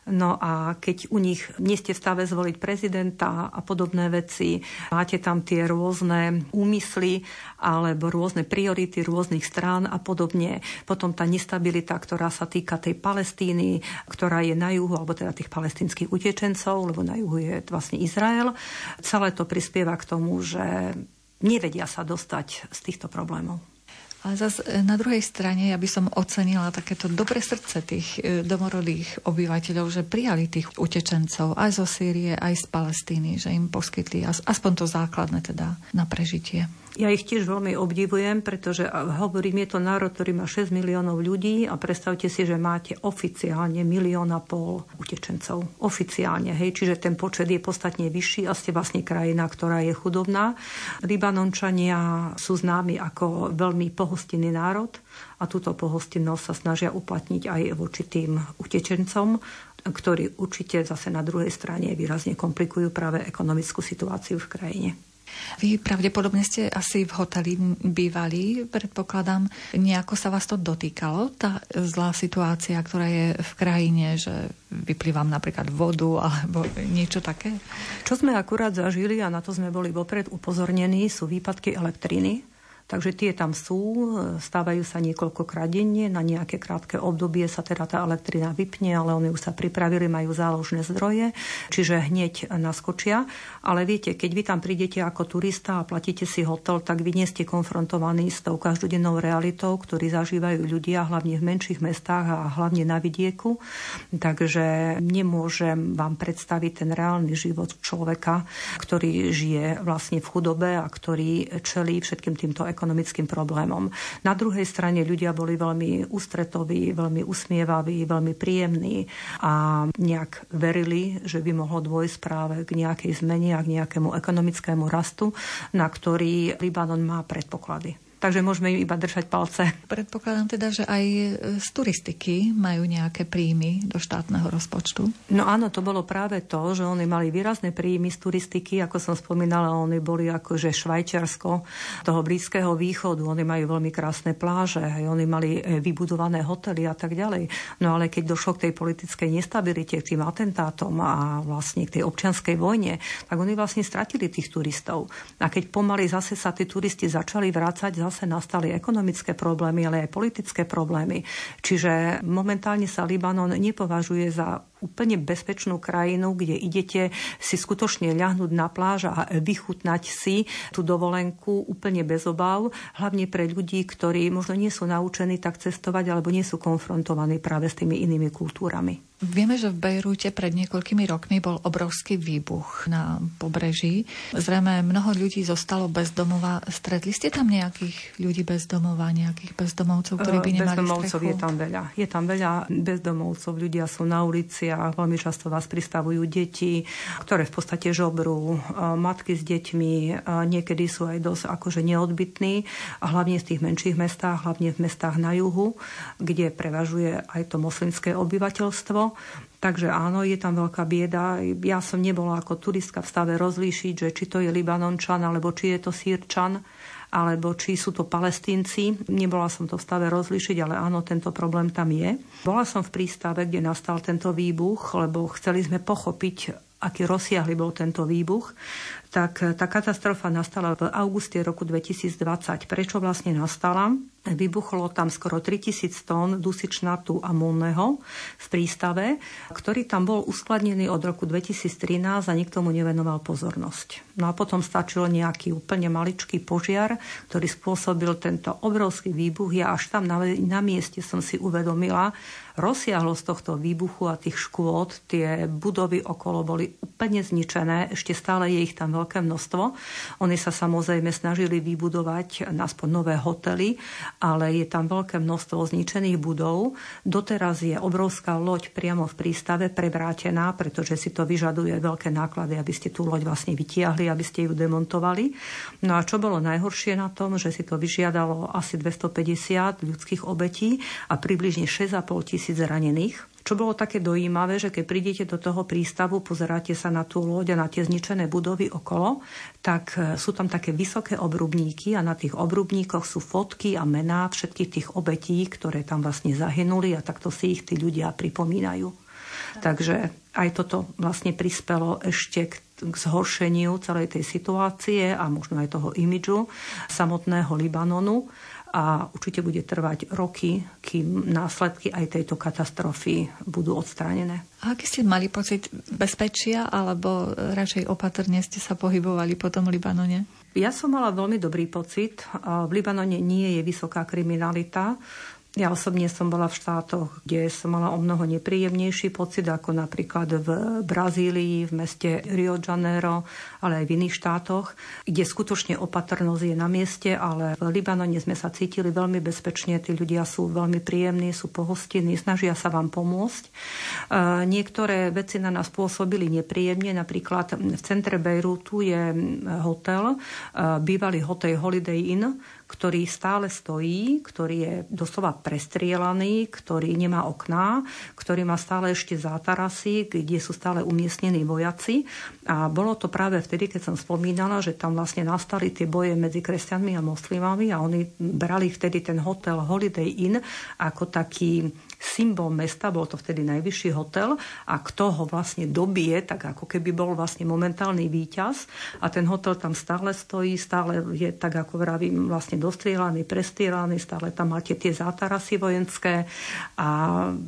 Speaker 4: No a keď u nich nie ste v stave zvoliť prezidenta a podobné veci, máte tam tie rôzne úmysly alebo rôzne priority rôznych strán a podobne. Potom tá nestabilita, ktorá sa týka tej Palestíny, ktorá je na juhu, alebo teda tých palestinských utečencov, lebo na juhu je vlastne Izrael. Celé to prispieva k tomu, že nevedia sa dostať z týchto problémov.
Speaker 1: Ale zase na druhej strane ja by som ocenila takéto dobre srdce tých e, domorodých obyvateľov, že prijali tých utečencov aj zo Sýrie, aj z Palestíny, že im poskytli aspoň to základné teda na prežitie.
Speaker 4: Ja ich tiež veľmi obdivujem, pretože hovorím, je to národ, ktorý má 6 miliónov ľudí a predstavte si, že máte oficiálne milión a pol utečencov. Oficiálne, hej, čiže ten počet je podstatne vyšší a ste vlastne krajina, ktorá je chudobná. Libanončania sú známi ako veľmi pohostinný národ a túto pohostinnosť sa snažia uplatniť aj voči tým utečencom, ktorí určite zase na druhej strane výrazne komplikujú práve ekonomickú situáciu v krajine.
Speaker 1: Vy pravdepodobne ste asi v hoteli bývali, predpokladám. Nejako sa vás to dotýkalo, tá zlá situácia, ktorá je v krajine, že vyplývam napríklad vodu alebo niečo také?
Speaker 4: Čo sme akurát zažili a na to sme boli vopred upozornení, sú výpadky elektriny Takže tie tam sú, stávajú sa niekoľkokrát denne, na nejaké krátke obdobie sa teda tá elektrina vypne, ale oni už sa pripravili, majú záložné zdroje, čiže hneď naskočia. Ale viete, keď vy tam prídete ako turista a platíte si hotel, tak vy nie ste konfrontovaní s tou každodennou realitou, ktorý zažívajú ľudia, hlavne v menších mestách a hlavne na vidieku. Takže nemôžem vám predstaviť ten reálny život človeka, ktorý žije vlastne v chudobe a ktorý čelí všetkým týmto ekonomickým problémom. Na druhej strane ľudia boli veľmi ústretoví, veľmi usmievaví, veľmi príjemní a nejak verili, že by mohlo dôjsť práve k nejakej zmene a k nejakému ekonomickému rastu, na ktorý Libanon má predpoklady takže môžeme im iba držať palce.
Speaker 1: Predpokladám teda, že aj z turistiky majú nejaké príjmy do štátneho rozpočtu.
Speaker 4: No áno, to bolo práve to, že oni mali výrazné príjmy z turistiky, ako som spomínala, oni boli akože Švajčiarsko toho Blízkeho východu, oni majú veľmi krásne pláže, aj oni mali e, vybudované hotely a tak ďalej. No ale keď došlo k tej politickej nestabilite, k tým atentátom a vlastne k tej občianskej vojne, tak oni vlastne stratili tých turistov. A keď pomaly zase sa tí turisti začali vrácať zase zase nastali ekonomické problémy, ale aj politické problémy. Čiže momentálne sa Libanon nepovažuje za úplne bezpečnú krajinu, kde idete si skutočne ľahnúť na pláž a vychutnať si tú dovolenku úplne bez obav, hlavne pre ľudí, ktorí možno nie sú naučení tak cestovať alebo nie sú konfrontovaní práve s tými inými kultúrami.
Speaker 1: Vieme, že v Bejrúte pred niekoľkými rokmi bol obrovský výbuch na pobreží. Zrejme mnoho ľudí zostalo bez domova. Stretli ste tam nejakých ľudí bez domova, nejakých bezdomovcov, ktorí by nemali
Speaker 4: Bezdomovcov strechu? je tam veľa. Je tam veľa bezdomovcov, ľudia sú na ulici a veľmi často vás pristavujú deti, ktoré v podstate žobrú, matky s deťmi, niekedy sú aj dosť akože neodbytní, a hlavne v tých menších mestách, hlavne v mestách na juhu, kde prevažuje aj to moslimské obyvateľstvo. Takže áno, je tam veľká bieda. Ja som nebola ako turistka v stave rozlíšiť, že či to je Libanončan, alebo či je to Sýrčan alebo či sú to palestínci. Nebola som to v stave rozlišiť, ale áno, tento problém tam je. Bola som v prístave, kde nastal tento výbuch, lebo chceli sme pochopiť, aký rozsiahly bol tento výbuch tak tá katastrofa nastala v auguste roku 2020. Prečo vlastne nastala? Vybuchlo tam skoro 3000 tón dusičnatu amónneho v prístave, ktorý tam bol uskladnený od roku 2013 a nikto mu nevenoval pozornosť. No a potom stačil nejaký úplne maličký požiar, ktorý spôsobil tento obrovský výbuch. Ja až tam na, na mieste som si uvedomila, rozsiahlosť tohto výbuchu a tých škôd, tie budovy okolo boli úplne zničené, ešte stále je ich tam veľké množstvo. Oni sa samozrejme snažili vybudovať aspoň nové hotely, ale je tam veľké množstvo zničených budov. Doteraz je obrovská loď priamo v prístave prebrátená, pretože si to vyžaduje veľké náklady, aby ste tú loď vlastne vytiahli, aby ste ju demontovali. No a čo bolo najhoršie na tom, že si to vyžiadalo asi 250 ľudských obetí a približne 6,5 tisíc zranených. Čo bolo také dojímavé, že keď prídete do toho prístavu, pozeráte sa na tú loď a na tie zničené budovy okolo, tak e, sú tam také vysoké obrubníky a na tých obrubníkoch sú fotky a mená všetkých tých obetí, ktoré tam vlastne zahynuli a takto si ich tí ľudia pripomínajú. Takže aj toto vlastne prispelo ešte k, k zhoršeniu celej tej situácie a možno aj toho imidžu samotného Libanonu a určite bude trvať roky, kým následky aj tejto katastrofy budú odstránené.
Speaker 1: A aký ste mali pocit bezpečia, alebo radšej opatrne ste sa pohybovali po tom Libanone?
Speaker 4: Ja som mala veľmi dobrý pocit. V Libanone nie je vysoká kriminalita. Ja osobne som bola v štátoch, kde som mala o mnoho nepríjemnejší pocit, ako napríklad v Brazílii, v meste Rio de Janeiro, ale aj v iných štátoch, kde skutočne opatrnosť je na mieste, ale v Libanone sme sa cítili veľmi bezpečne, tí ľudia sú veľmi príjemní, sú pohostinní, snažia sa vám pomôcť. E, niektoré veci na nás pôsobili nepríjemne, napríklad v centre Bejrútu je hotel, e, bývalý hotel Holiday Inn, ktorý stále stojí, ktorý je doslova prestrielaný, ktorý nemá okná, ktorý má stále ešte zátarasy, kde sú stále umiestnení vojaci. A bolo to práve vtedy, keď som spomínala, že tam vlastne nastali tie boje medzi kresťanmi a moslimami a oni brali vtedy ten hotel Holiday Inn ako taký symbol mesta, bol to vtedy najvyšší hotel a kto ho vlastne dobije, tak ako keby bol vlastne momentálny víťaz a ten hotel tam stále stojí, stále je tak ako vravím vlastne vlastne dostrielaný, prestrielaný, stále tam máte tie zátarasy vojenské a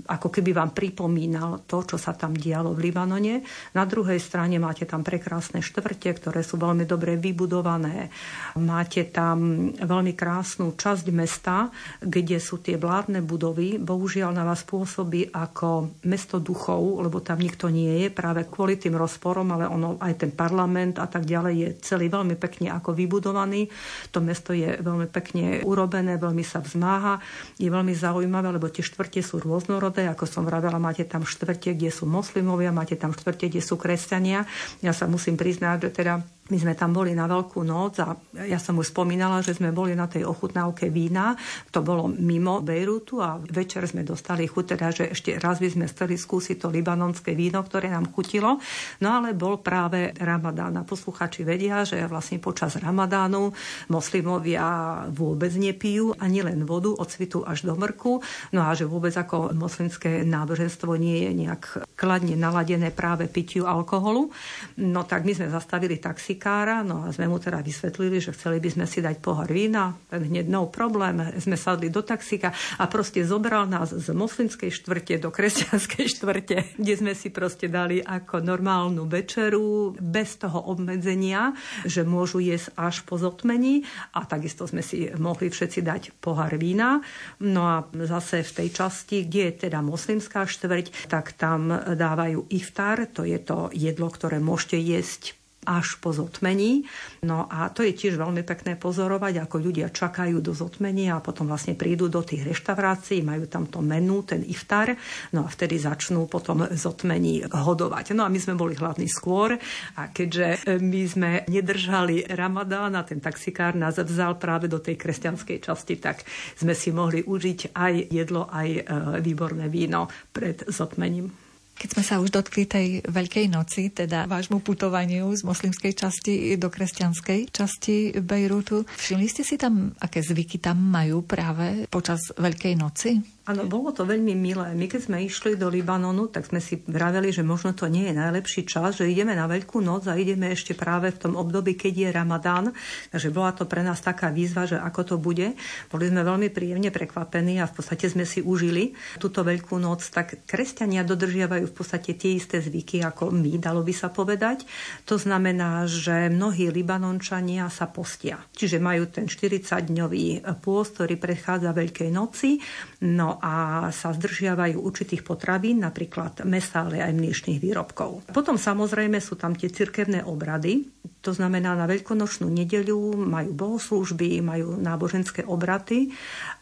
Speaker 4: ako keby vám pripomínal to, čo sa tam dialo v Libanone. Na druhej strane máte tam prekrásne štvrte, ktoré sú veľmi dobre vybudované. Máte tam veľmi krásnu časť mesta, kde sú tie vládne budovy. Bohužiaľ na vás pôsobí ako mesto duchov, lebo tam nikto nie je práve kvôli tým rozporom, ale ono aj ten parlament a tak ďalej je celý veľmi pekne ako vybudovaný. To mesto je veľmi pekne urobené, veľmi sa vzmáha. Je veľmi zaujímavé, lebo tie štvrte sú rôznorodé. Ako som vravela, máte tam štvrte, kde sú moslimovia, máte tam štvrte, kde sú kresťania. Ja sa musím priznať, že teda my sme tam boli na Veľkú noc a ja som už spomínala, že sme boli na tej ochutnávke vína. To bolo mimo Bejrutu a večer sme dostali chuť, teda, že ešte raz by sme chceli skúsiť to libanonské víno, ktoré nám chutilo. No ale bol práve Ramadán. A posluchači vedia, že vlastne počas Ramadánu moslimovia vôbec nepijú ani len vodu od svitu až do mrku. No a že vôbec ako moslimské náboženstvo nie je nejak kladne naladené práve pitiu alkoholu. No tak my sme zastavili taxi taxikára, no a sme mu teda vysvetlili, že chceli by sme si dať pohár vína, ten hneď no problém, sme sadli do taxíka a proste zobral nás z moslimskej štvrte do kresťanskej štvrte, kde sme si proste dali ako normálnu večeru, bez toho obmedzenia, že môžu jesť až po zotmení a takisto sme si mohli všetci dať pohár vína. No a zase v tej časti, kde je teda moslimská štvrť, tak tam dávajú iftar, to je to jedlo, ktoré môžete jesť až po zotmení. No a to je tiež veľmi pekné pozorovať, ako ľudia čakajú do zotmenia a potom vlastne prídu do tých reštaurácií, majú tam to menu, ten iftar, no a vtedy začnú potom zotmení hodovať. No a my sme boli hladní skôr a keďže my sme nedržali Ramadán a ten taxikár nás vzal práve do tej kresťanskej časti, tak sme si mohli užiť aj jedlo, aj e, výborné víno pred zotmením.
Speaker 1: Keď sme sa už dotkli tej Veľkej noci, teda vášmu putovaniu z moslimskej časti do kresťanskej časti Bejrútu, všimli ste si tam, aké zvyky tam majú práve počas Veľkej noci?
Speaker 4: Áno, bolo to veľmi milé. My keď sme išli do Libanonu, tak sme si vraveli, že možno to nie je najlepší čas, že ideme na Veľkú noc a ideme ešte práve v tom období, keď je Ramadán. Takže bola to pre nás taká výzva, že ako to bude. Boli sme veľmi príjemne prekvapení a v podstate sme si užili túto Veľkú noc. Tak kresťania dodržiavajú v podstate tie isté zvyky ako my, dalo by sa povedať. To znamená, že mnohí Libanončania sa postia. Čiže majú ten 40-dňový pôst, ktorý prechádza Veľkej noci. No a sa zdržiavajú určitých potravín, napríklad mesa, ale aj mliečných výrobkov. Potom samozrejme sú tam tie cirkevné obrady, to znamená na veľkonočnú nedeľu majú bohoslúžby, majú náboženské obraty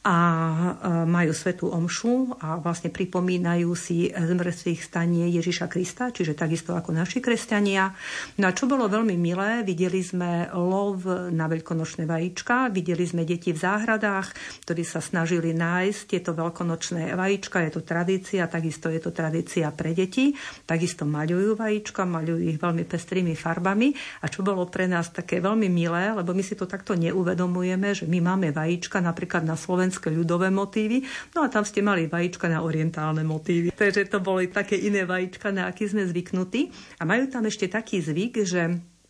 Speaker 4: a majú svetú omšu a vlastne pripomínajú si zmrtvých stanie Ježiša Krista, čiže takisto ako naši kresťania. No a čo bolo veľmi milé, videli sme lov na veľkonočné vajíčka, videli sme deti v záhradách, ktorí sa snažili nájsť tieto veľkonočné vajíčka, je to tradícia, takisto je to tradícia pre deti, takisto maľujú vajíčka, maľujú ich veľmi pestrými farbami. A čo bolo pre nás také veľmi milé, lebo my si to takto neuvedomujeme, že my máme vajíčka napríklad na Slovensku slovenské ľudové motívy, no a tam ste mali vajíčka na orientálne motívy. Takže to boli také iné vajíčka, na aký sme zvyknutí. A majú tam ešte taký zvyk, že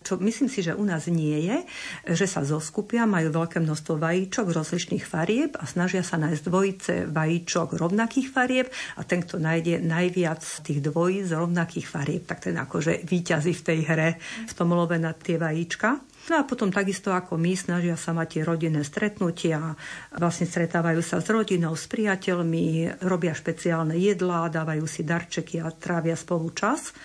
Speaker 4: čo myslím si, že u nás nie je, že sa zoskupia, majú veľké množstvo vajíčok rozličných farieb a snažia sa nájsť dvojice vajíčok rovnakých farieb a ten, kto nájde najviac tých dvojíc rovnakých farieb, tak ten akože výťazí v tej hre v tom love na tie vajíčka. No a potom takisto ako my snažia sa mať tie rodinné stretnutia, vlastne stretávajú sa s rodinou, s priateľmi, robia špeciálne jedlá, dávajú si darčeky a trávia spolu čas.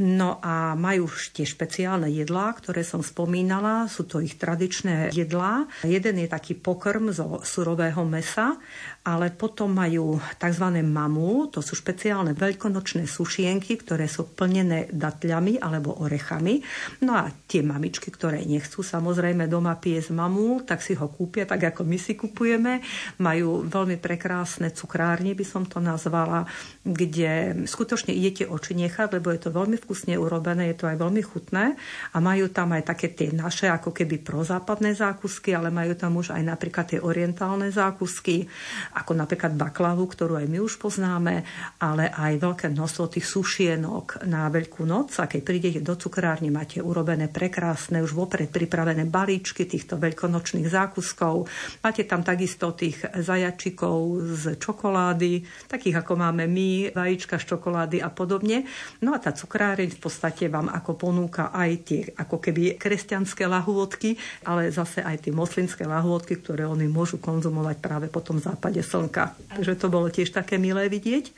Speaker 4: No a majú tie špeciálne jedlá, ktoré som spomínala, sú to ich tradičné jedlá. Jeden je taký pokrm zo surového mesa ale potom majú tzv. mamu, to sú špeciálne veľkonočné sušienky, ktoré sú plnené datľami alebo orechami. No a tie mamičky, ktoré nechcú samozrejme doma piesť mamu, tak si ho kúpia tak, ako my si kupujeme. Majú veľmi prekrásne cukrárne, by som to nazvala, kde skutočne idete oči nechať, lebo je to veľmi vkusne urobené, je to aj veľmi chutné a majú tam aj také tie naše ako keby prozápadné zákusky, ale majú tam už aj napríklad tie orientálne zákusky, ako napríklad baklavu, ktorú aj my už poznáme, ale aj veľké množstvo tých sušienok na Veľkú noc a keď prídete do cukrárne, máte urobené prekrásne, už vopred pripravené balíčky týchto veľkonočných zákuskov. Máte tam takisto tých zajačikov z čokolády, takých ako máme my, vajíčka z čokolády a podobne. No a tá cukráreň v podstate vám ako ponúka aj tie ako keby kresťanské lahôdky, ale zase aj tie moslimské lahôdky, ktoré oni môžu konzumovať práve po tom západe slnka. Takže to bolo tiež také milé vidieť.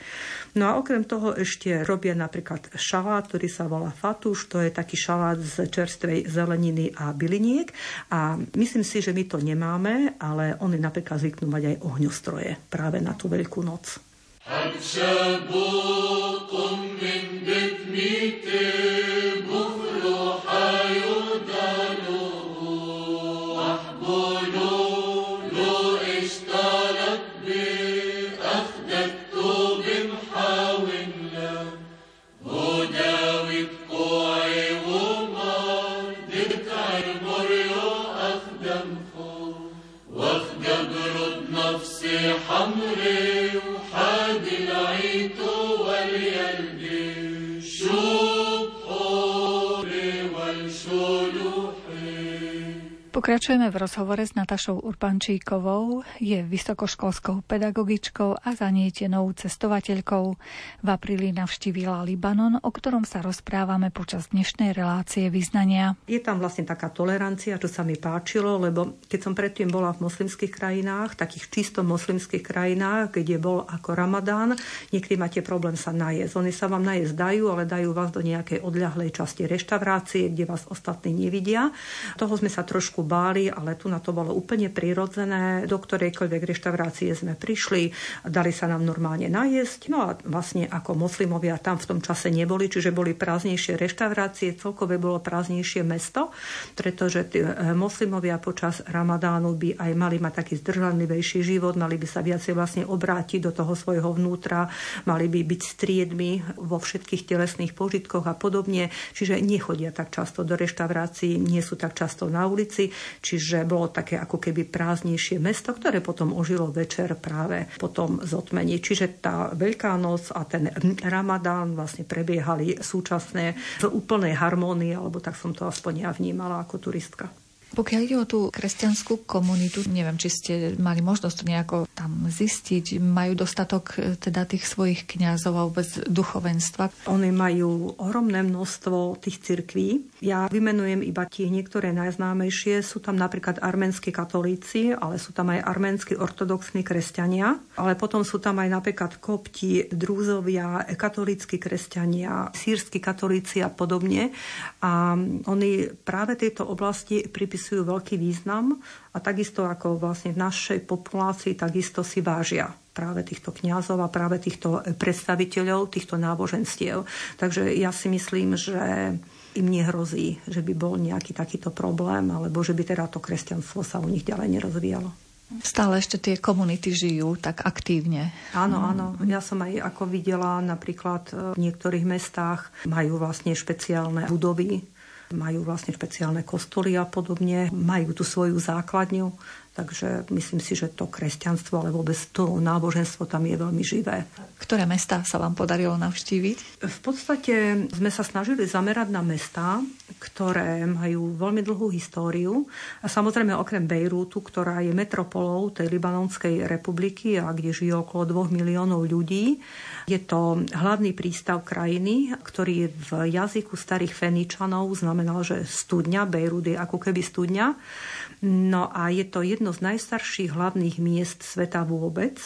Speaker 4: No a okrem toho ešte robia napríklad šalát, ktorý sa volá fatuš, to je taký šalát z čerstvej zeleniny a byliniek a myslím si, že my to nemáme, ale oni napríklad zvyknú mať aj ohňostroje práve na tú veľkú noc.
Speaker 1: Pokračujeme v rozhovore s Natašou Urbančíkovou, je vysokoškolskou pedagogičkou a zanietenou cestovateľkou. V apríli navštívila Libanon, o ktorom sa rozprávame počas dnešnej relácie vyznania.
Speaker 4: Je tam vlastne taká tolerancia, čo sa mi páčilo, lebo keď som predtým bola v moslimských krajinách, takých čisto moslimských krajinách, kde bol ako Ramadán, niekedy máte problém sa najesť. Oni sa vám najesť dajú, ale dajú vás do nejakej odľahlej časti reštaurácie, kde vás ostatní nevidia. Toho sme sa trošku báli, ale tu na to bolo úplne prirodzené. Do ktorejkoľvek reštaurácie sme prišli, dali sa nám normálne najesť. No a vlastne ako moslimovia tam v tom čase neboli, čiže boli prázdnejšie reštaurácie, celkové bolo prázdnejšie mesto, pretože tí eh, moslimovia počas Ramadánu by aj mali mať taký zdržanlivejší život, mali by sa viacej vlastne obrátiť do toho svojho vnútra, mali by byť striedmi vo všetkých telesných požitkoch a podobne, čiže nechodia tak často do reštaurácií, nie sú tak často na ulici, čiže bolo také ako keby prázdnejšie mesto, ktoré potom ožilo večer práve potom zotmení. Čiže tá Veľká noc a ten Ramadán vlastne prebiehali súčasne v úplnej harmónii, alebo tak som to aspoň ja vnímala ako turistka.
Speaker 1: Pokiaľ ide o tú kresťanskú komunitu, neviem, či ste mali možnosť nejako tam zistiť, majú dostatok e, teda tých svojich kňazov a vôbec duchovenstva?
Speaker 4: Oni majú ohromné množstvo tých cirkví. Ja vymenujem iba tie niektoré najznámejšie. Sú tam napríklad arménsky katolíci, ale sú tam aj arménsky ortodoxní kresťania, ale potom sú tam aj napríklad kopti, drúzovia, katolícky kresťania, sírsky katolíci a podobne. A oni práve tejto oblasti pripisujú pripisujú veľký význam a takisto ako vlastne v našej populácii takisto si vážia práve týchto kňazov a práve týchto predstaviteľov týchto náboženstiev. Takže ja si myslím, že im nehrozí, že by bol nejaký takýto problém, alebo že by teda to kresťanstvo sa u nich ďalej nerozvíjalo.
Speaker 1: Stále ešte tie komunity žijú tak aktívne.
Speaker 4: Áno, áno. Ja som aj ako videla napríklad v niektorých mestách majú vlastne špeciálne budovy, majú vlastne špeciálne kostoly a podobne, majú tú svoju základňu, takže myslím si, že to kresťanstvo, ale vôbec to náboženstvo tam je veľmi živé.
Speaker 1: Ktoré mesta sa vám podarilo navštíviť?
Speaker 4: V podstate sme sa snažili zamerať na mesta, ktoré majú veľmi dlhú históriu a samozrejme okrem Bejrútu, ktorá je metropolou tej Libanonskej republiky a kde žije okolo 2 miliónov ľudí, je to hlavný prístav krajiny, ktorý v jazyku starých Feničanov znamenal, že studňa, Bejrút je ako keby studňa. No a je to jedno z najstarších hlavných miest sveta vôbec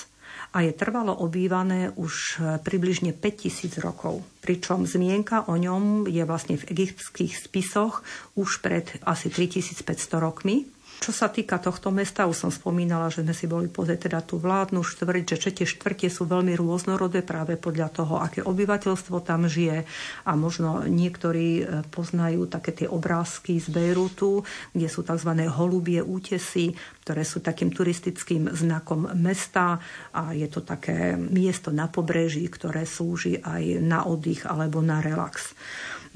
Speaker 4: a je trvalo obývané už približne 5000 rokov. Pričom zmienka o ňom je vlastne v egyptských spisoch už pred asi 3500 rokmi. Čo sa týka tohto mesta, už som spomínala, že sme si boli pozrieť teda tú vládnu štvrť, že tretie štvrte sú veľmi rôznorodé práve podľa toho, aké obyvateľstvo tam žije a možno niektorí e, poznajú také tie obrázky z Bejrutu, kde sú tzv. holubie útesy, ktoré sú takým turistickým znakom mesta a je to také miesto na pobreží, ktoré slúži aj na oddych alebo na relax.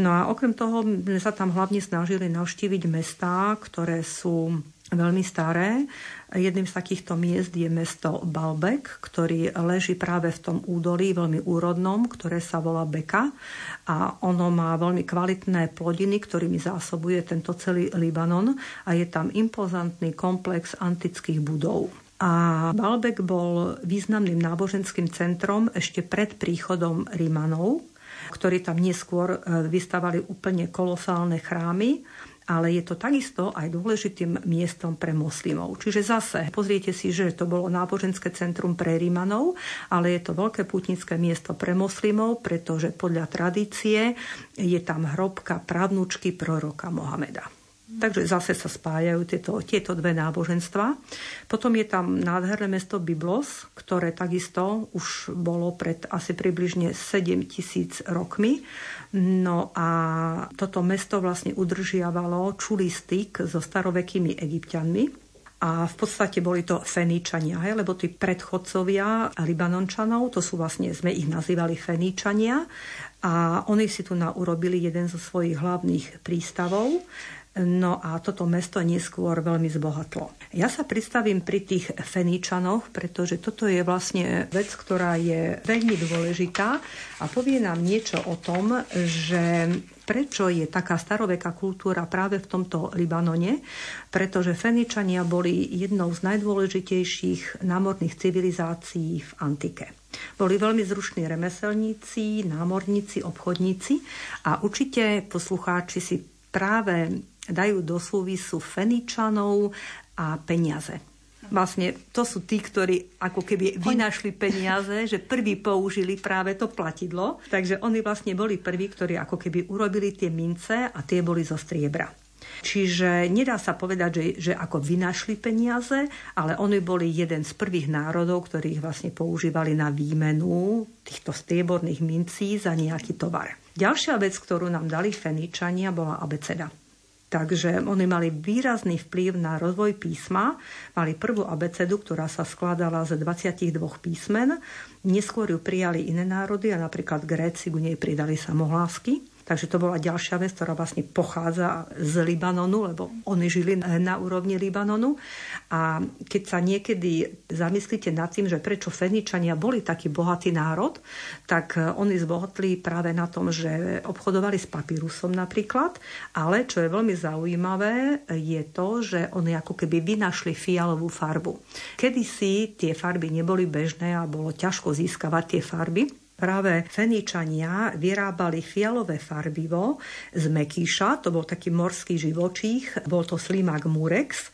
Speaker 4: No a okrem toho sme sa tam hlavne snažili navštíviť mestá, ktoré sú veľmi staré. Jedným z takýchto miest je mesto Balbek, ktorý leží práve v tom údolí veľmi úrodnom, ktoré sa volá Beka a ono má veľmi kvalitné plodiny, ktorými zásobuje tento celý Libanon a je tam impozantný komplex antických budov. A Balbek bol významným náboženským centrom ešte pred príchodom Rímanov ktorí tam neskôr e, vystavali úplne kolosálne chrámy ale je to takisto aj dôležitým miestom pre moslimov. Čiže zase pozriete si, že to bolo náboženské centrum pre Rímanov, ale je to veľké putnické miesto pre moslimov, pretože podľa tradície je tam hrobka pravnúčky proroka Mohameda. Takže zase sa spájajú tieto, tieto dve náboženstva. Potom je tam nádherné mesto Byblos, ktoré takisto už bolo pred asi približne 7 tisíc rokmi. No a toto mesto vlastne udržiavalo čulý styk so starovekými egyptianmi, a v podstate boli to Feníčania, hej, lebo tí predchodcovia Libanončanov, to sú vlastne, sme ich nazývali Feníčania a oni si tu urobili jeden zo svojich hlavných prístavov No a toto mesto neskôr veľmi zbohatlo. Ja sa pristavím pri tých Feníčanoch, pretože toto je vlastne vec, ktorá je veľmi dôležitá a povie nám niečo o tom, že prečo je taká staroveká kultúra práve v tomto Libanone, pretože Feničania boli jednou z najdôležitejších námorných civilizácií v antike. Boli veľmi zrušní remeselníci, námorníci, obchodníci a určite poslucháči si práve dajú do súvisu Feničanov a peniaze. Vlastne to sú tí, ktorí ako keby vynašli peniaze, že prví použili práve to platidlo. Takže oni vlastne boli prví, ktorí ako keby urobili tie mince a tie boli zo striebra. Čiže nedá sa povedať, že, že ako vynašli peniaze, ale oni boli jeden z prvých národov, ktorých vlastne používali na výmenu týchto strieborných mincí za nejaký tovar. Ďalšia vec, ktorú nám dali Feničania, bola abeceda. Takže oni mali výrazný vplyv na rozvoj písma. Mali prvú abecedu, ktorá sa skladala z 22 písmen. Neskôr ju prijali iné národy a napríklad Gréci k nej pridali samohlásky. Takže to bola ďalšia vec, ktorá vlastne pochádza z Libanonu, lebo oni žili na úrovni Libanonu. A keď sa niekedy zamyslíte nad tým, že prečo Feničania boli taký bohatý národ, tak oni zbohatli práve na tom, že obchodovali s papírusom napríklad, ale čo je veľmi zaujímavé, je to, že oni ako keby vynašli fialovú farbu. Kedysi tie farby neboli bežné a bolo ťažko získavať tie farby, práve Feničania vyrábali fialové farbivo z mekíša, to bol taký morský živočích, bol to slimák murex.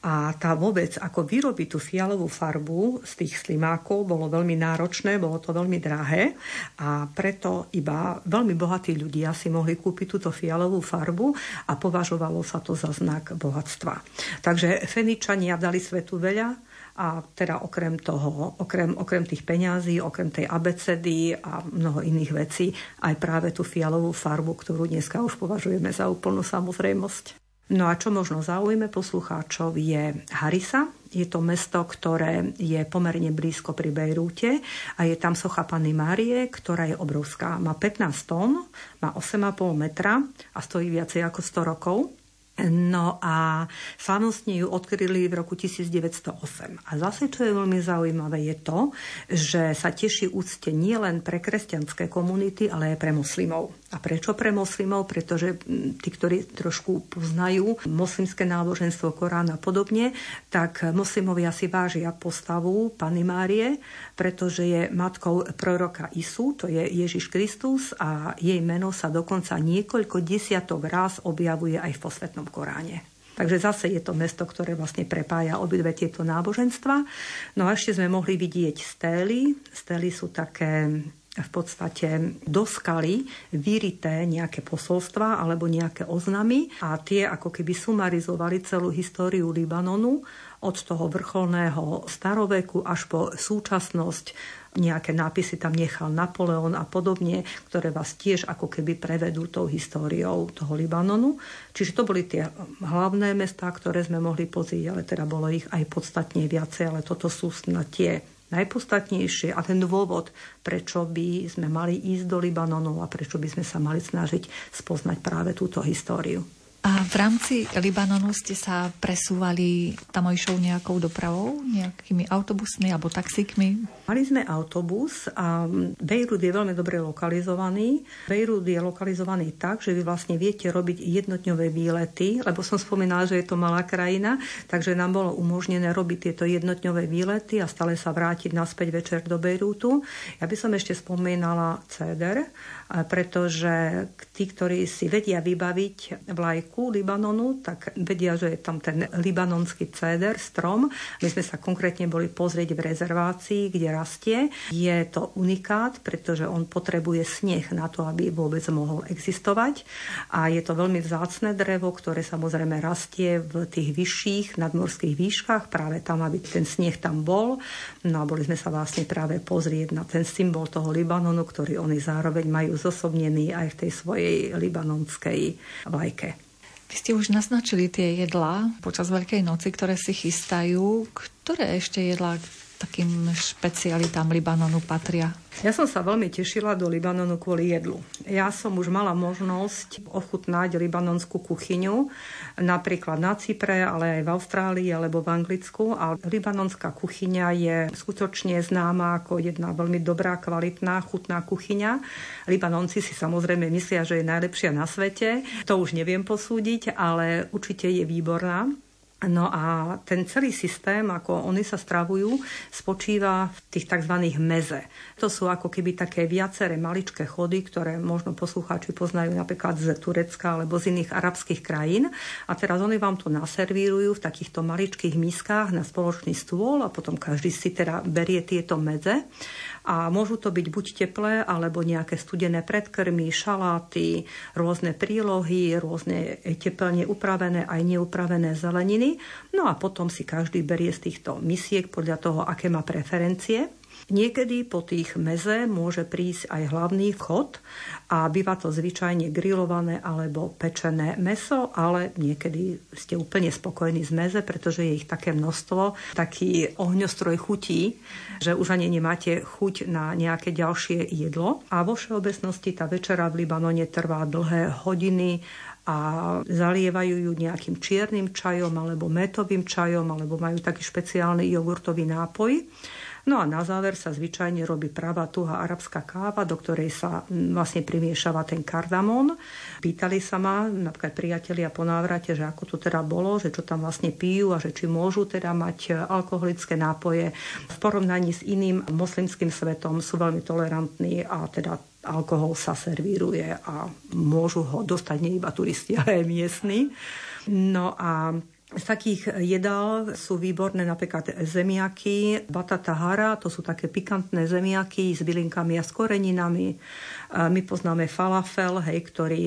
Speaker 4: A tá vôbec, ako vyrobiť tú fialovú farbu z tých slimákov, bolo veľmi náročné, bolo to veľmi drahé. A preto iba veľmi bohatí ľudia si mohli kúpiť túto fialovú farbu a považovalo sa to za znak bohatstva. Takže Feničania dali svetu veľa, a teda okrem toho, okrem, okrem tých peňazí, okrem tej abecedy a mnoho iných vecí, aj práve tú fialovú farbu, ktorú dneska už považujeme za úplnú samozrejmosť. No a čo možno zaujíme poslucháčov je Harisa. Je to mesto, ktoré je pomerne blízko pri Bejrúte a je tam socha Panny Márie, ktorá je obrovská. Má 15 tón, má 8,5 metra a stojí viacej ako 100 rokov. No a slavnostne ju odkryli v roku 1908. A zase, čo je veľmi zaujímavé, je to, že sa teší úcte nielen pre kresťanské komunity, ale aj pre moslimov. A prečo pre moslimov? Pretože tí, ktorí trošku poznajú moslimské náboženstvo, Korán a podobne, tak moslimovia si vážia postavu Pany Márie, pretože je matkou proroka Isu, to je Ježiš Kristus a jej meno sa dokonca niekoľko desiatok raz objavuje aj v posvetnom Koráne. Takže zase je to mesto, ktoré vlastne prepája obidve tieto náboženstva. No a ešte sme mohli vidieť stély. Stély sú také v podstate do vyrité nejaké posolstva alebo nejaké oznamy a tie ako keby sumarizovali celú históriu Libanonu od toho vrcholného staroveku až po súčasnosť. Nejaké nápisy tam nechal Napoleon a podobne, ktoré vás tiež ako keby prevedú tou históriou toho Libanonu. Čiže to boli tie hlavné mestá, ktoré sme mohli pozrieť, ale teda bolo ich aj podstatne viacej, ale toto sú na tie najpodstatnejšie a ten dôvod, prečo by sme mali ísť do Libanonu a prečo by sme sa mali snažiť spoznať práve túto históriu.
Speaker 1: A v rámci Libanonu ste sa presúvali tamojšou nejakou dopravou, nejakými autobusmi alebo taxíkmi?
Speaker 4: Mali sme autobus a Bejrút je veľmi dobre lokalizovaný. Bejrút je lokalizovaný tak, že vy vlastne viete robiť jednotňové výlety, lebo som spomínala, že je to malá krajina, takže nám bolo umožnené robiť tieto jednotňové výlety a stále sa vrátiť naspäť večer do Bejrútu. Ja by som ešte spomínala CEDER, pretože tí, ktorí si vedia vybaviť vlajku Libanonu, tak vedia, že je tam ten libanonský céder, strom. My sme sa konkrétne boli pozrieť v rezervácii, kde rastie. Je to unikát, pretože on potrebuje sneh na to, aby vôbec mohol existovať. A je to veľmi vzácne drevo, ktoré samozrejme rastie v tých vyšších nadmorských výškach, práve tam, aby ten sneh tam bol. No a boli sme sa vlastne práve pozrieť na ten symbol toho Libanonu, ktorý oni zároveň majú zosobnený aj v tej svojej libanonskej vlajke.
Speaker 1: Vy ste už naznačili tie jedlá počas Veľkej noci, ktoré si chystajú. Ktoré ešte jedlá takým špecialitám Libanonu patria?
Speaker 4: Ja som sa veľmi tešila do Libanonu kvôli jedlu. Ja som už mala možnosť ochutnať libanonskú kuchyňu, napríklad na Cypre, ale aj v Austrálii alebo v Anglicku. A libanonská kuchyňa je skutočne známa ako jedna veľmi dobrá, kvalitná, chutná kuchyňa. Libanonci si samozrejme myslia, že je najlepšia na svete. To už neviem posúdiť, ale určite je výborná. No a ten celý systém, ako oni sa stravujú, spočíva v tých tzv. meze. To sú ako keby také viaceré maličké chody, ktoré možno poslucháči poznajú napríklad z Turecka alebo z iných arabských krajín. A teraz oni vám to naservírujú v takýchto maličkých miskách na spoločný stôl a potom každý si teda berie tieto medze a môžu to byť buď teplé, alebo nejaké studené predkrmy, šaláty, rôzne prílohy, rôzne teplne upravené aj neupravené zeleniny. No a potom si každý berie z týchto misiek podľa toho, aké má preferencie. Niekedy po tých meze môže prísť aj hlavný vchod a býva to zvyčajne grillované alebo pečené meso, ale niekedy ste úplne spokojní z meze, pretože je ich také množstvo, taký ohňostroj chutí, že už ani nemáte chuť na nejaké ďalšie jedlo. A vo všeobecnosti tá večera v Libanone trvá dlhé hodiny a zalievajú ju nejakým čiernym čajom alebo metovým čajom alebo majú taký špeciálny jogurtový nápoj. No a na záver sa zvyčajne robí pravá tuhá arabská káva, do ktorej sa vlastne primiešava ten kardamón. Pýtali sa ma napríklad priatelia po návrate, že ako to teda bolo, že čo tam vlastne pijú a že či môžu teda mať alkoholické nápoje. V porovnaní s iným moslimským svetom sú veľmi tolerantní a teda alkohol sa servíruje a môžu ho dostať nie iba turisti, ale aj miestni. No a z takých jedál sú výborné napríklad zemiaky, batata hara, to sú také pikantné zemiaky s bylinkami a s koreninami. My poznáme falafel, hej, ktorý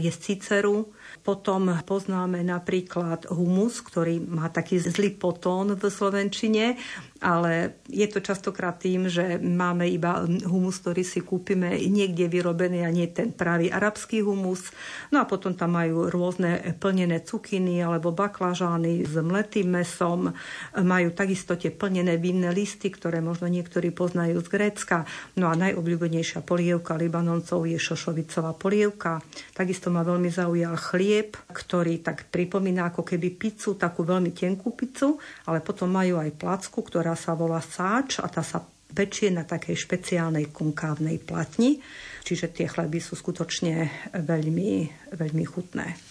Speaker 4: je z ciceru. Potom poznáme napríklad humus, ktorý má taký zlý potón v Slovenčine ale je to častokrát tým, že máme iba humus, ktorý si kúpime niekde vyrobený a nie ten pravý arabský humus. No a potom tam majú rôzne plnené cukiny alebo baklažány s mletým mesom. Majú takisto tie plnené vinné listy, ktoré možno niektorí poznajú z Grécka. No a najobľúbenejšia polievka Libanoncov je šošovicová polievka. Takisto ma veľmi zaujal chlieb, ktorý tak pripomína ako keby pizzu, takú veľmi tenkú pizzu, ale potom majú aj placku, ktorá sa volá sáč a tá sa pečie na takej špeciálnej konkávnej platni, čiže tie chleby sú skutočne veľmi, veľmi chutné.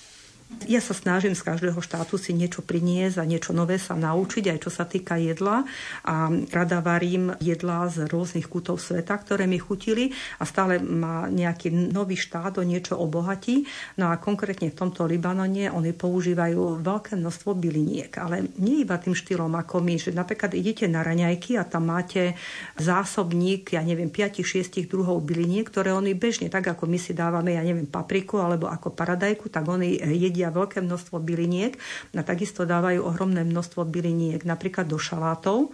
Speaker 4: Ja sa snažím z každého štátu si niečo priniesť a niečo nové sa naučiť, aj čo sa týka jedla. A rada varím jedla z rôznych kútov sveta, ktoré mi chutili a stále ma nejaký nový štát o niečo obohatí. No a konkrétne v tomto Libanone oni používajú veľké množstvo byliniek, ale nie iba tým štýlom ako my, že napríklad idete na raňajky a tam máte zásobník, ja neviem, 5-6 druhov byliniek, ktoré oni bežne, tak ako my si dávame, ja neviem, papriku alebo ako paradajku, tak oni jedia veľké množstvo byliniek a takisto dávajú ohromné množstvo byliniek napríklad do šalátov.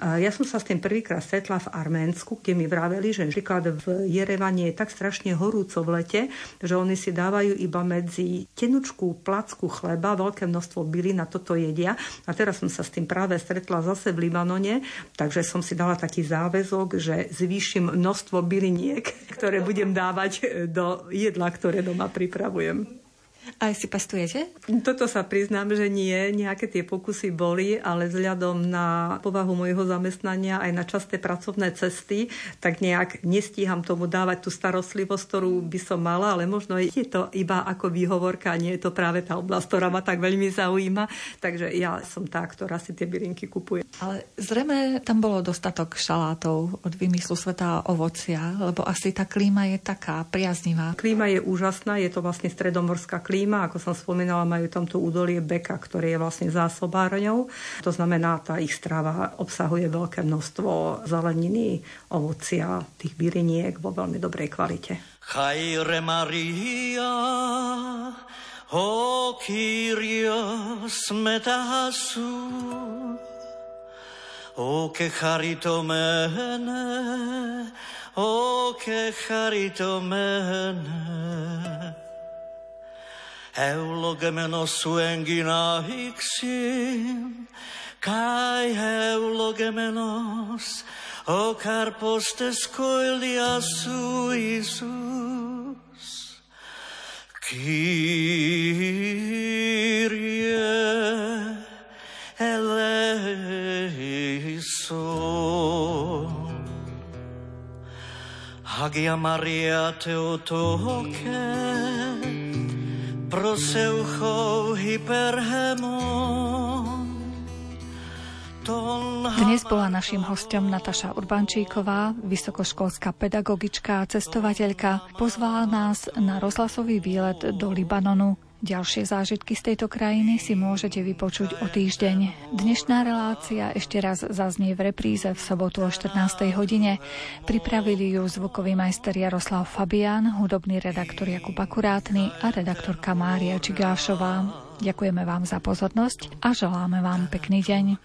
Speaker 4: Ja som sa s tým prvýkrát stretla v Arménsku, kde mi vraveli, že napríklad v Jerevane je tak strašne horúco v lete, že oni si dávajú iba medzi tenučku placku chleba veľké množstvo bylín a toto jedia. A teraz som sa s tým práve stretla zase v Libanone, takže som si dala taký záväzok, že zvýšim množstvo byliniek, ktoré budem dávať do jedla, ktoré doma pripravujem.
Speaker 1: Aj si pestujete?
Speaker 4: Toto sa priznám, že nie. Nejaké tie pokusy boli, ale vzhľadom na povahu môjho zamestnania aj na časté pracovné cesty, tak nejak nestíham tomu dávať tú starostlivosť, ktorú by som mala, ale možno je to iba ako výhovorka nie je to práve tá oblasť, ktorá ma tak veľmi zaujíma. Takže ja som tá, ktorá si tie bylinky kupuje.
Speaker 1: Ale zrejme tam bolo dostatok šalátov od vymyslu sveta a ovocia, lebo asi tá klíma je taká priaznivá.
Speaker 4: Klíma je úžasná, je to vlastne stredomorská klíma klíma. Ako som spomínala, majú tamto údolie Beka, ktoré je vlastne zásobárňou. To znamená, tá ich strava obsahuje veľké množstvo zeleniny, ovocia, tých byriniek vo veľmi dobrej kvalite. Chajre Maria, o Kyrios metahasu, o che charito mene, o che charito mene eulogemenos suengina ixin, kai eulogemenos, o carpos descoilia su. Kyrie eleison. Hagia Maria Theotoke,
Speaker 1: dnes bola našim hostom Nataša Urbančíková, vysokoškolská pedagogička a cestovateľka. Pozvala nás na rozhlasový výlet do Libanonu. Ďalšie zážitky z tejto krajiny si môžete vypočuť o týždeň. Dnešná relácia ešte raz zaznie v repríze v sobotu o 14. hodine. Pripravili ju zvukový majster Jaroslav Fabián, hudobný redaktor Jakub Akurátny a redaktorka Mária Čigášová. Ďakujeme vám za pozornosť a želáme vám pekný deň.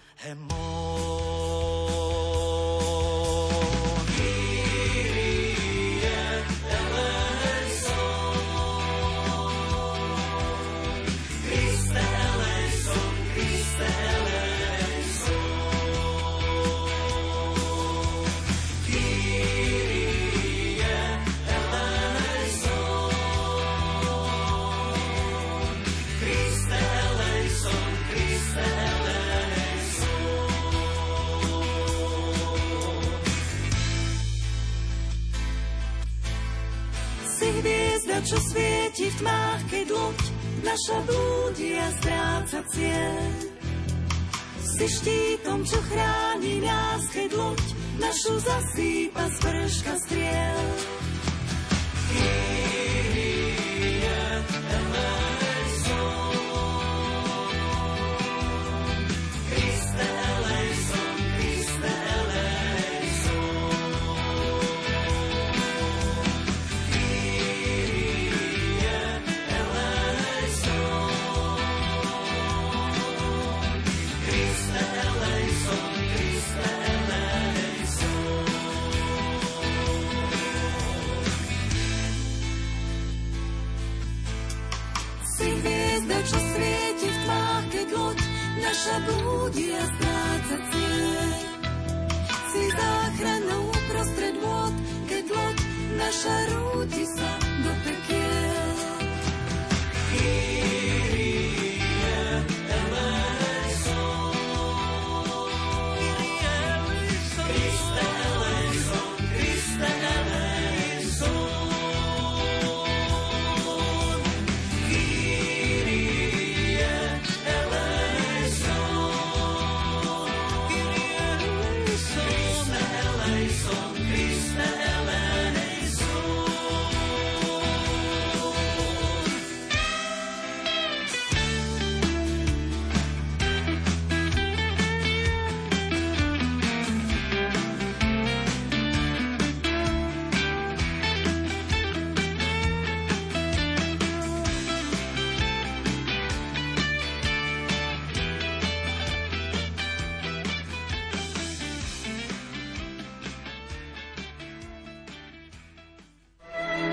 Speaker 2: Čo svieti v tmách, keď loď naša blúdi a stráca cieľ. Si štítom, čo chráni nás, keď loď našu zasýpa z vrška striel. Naša blúdi a stráca cieľ. Si záchranou prostred vôd, keď loď naša rúti sa